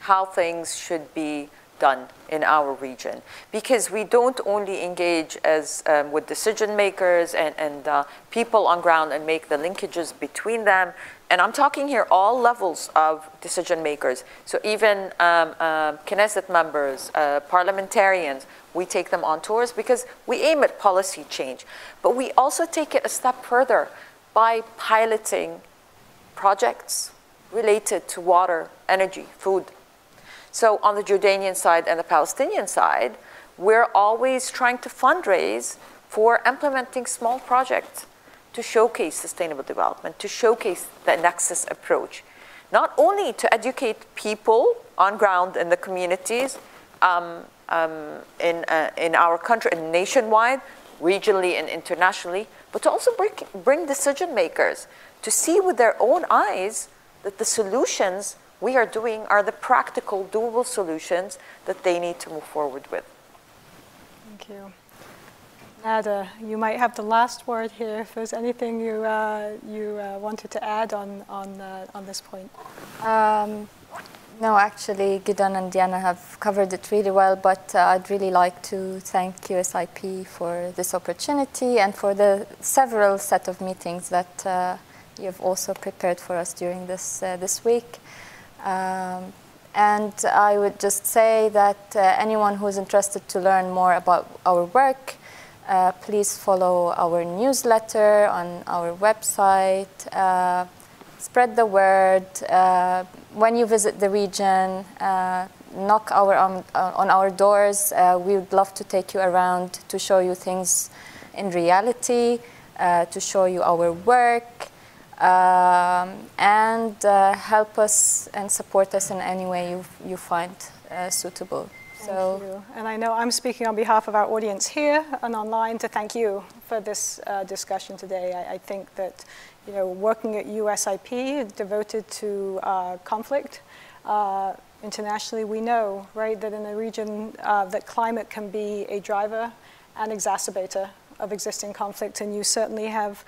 how things should be done in our region. Because we don't only engage as um, with decision makers and, and uh, people on ground and make the linkages between them. And i'm talking here all levels of decision makers. So even um, uh, knesset members uh, parliamentarians we take them on tours because we aim at policy change. But we also take it a step further by piloting projects related to water energy food so on the Jordanian side and the Palestinian side, we're always trying to fundraise for implementing small projects to showcase sustainable development, to showcase the Nexus approach. Not only to educate people on ground in the communities um, um, in, uh, in our country and nationwide, regionally and internationally, but to also bring, bring decision makers to see with their own eyes that the solutions we are doing are the practical, doable solutions that they need to move forward with. Thank you. Nada, you might have the last word here. If there's anything you uh, you uh, wanted to add on on uh, on this point. Um, no, actually, Gidon and Yana have covered it really well. But uh, I'd really like to thank USIP for this opportunity and for the several set of meetings that uh, you've also prepared for us during this uh, this week. Um, and I would just say that uh, anyone who is interested to learn more about our work, uh, please follow our newsletter on our website. Uh, spread the word. Uh, when you visit the region, uh, knock our, um, uh, on our doors. we would love to take you around to show you things in reality, to show you our work um, and uh, help us and support us in any way you, you find uh, suitable. Thank so, you. And I know I'm speaking on behalf of our audience here and online to thank you for this uh, discussion today. I, I, think that you know, working at USIP devoted to uh, conflict uh, internationally, we know, right, that in a region uh, that climate can be a driver and exacerbator of existing conflict, and you certainly have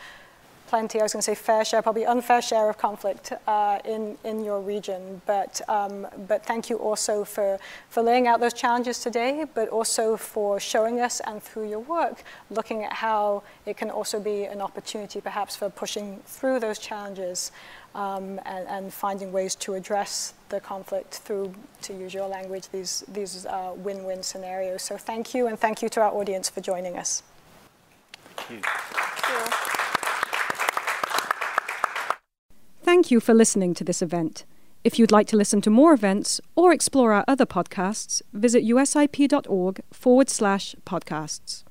plenty, I was going to say fair share, probably unfair share of conflict uh, in, in your region. But, um, but thank you also for, for laying out those challenges today, but also for showing us and through your work, looking at how it can also be an opportunity perhaps for pushing through those challenges um, and, and, finding ways to address the conflict through, to use your language, these, these uh, win-win scenarios. So thank you, and thank you to our audience for joining us. Thank you. Thank you. Thank you for listening to this event. If you'd like to listen to more events or explore our other podcasts, visit usip.org forward slash podcasts.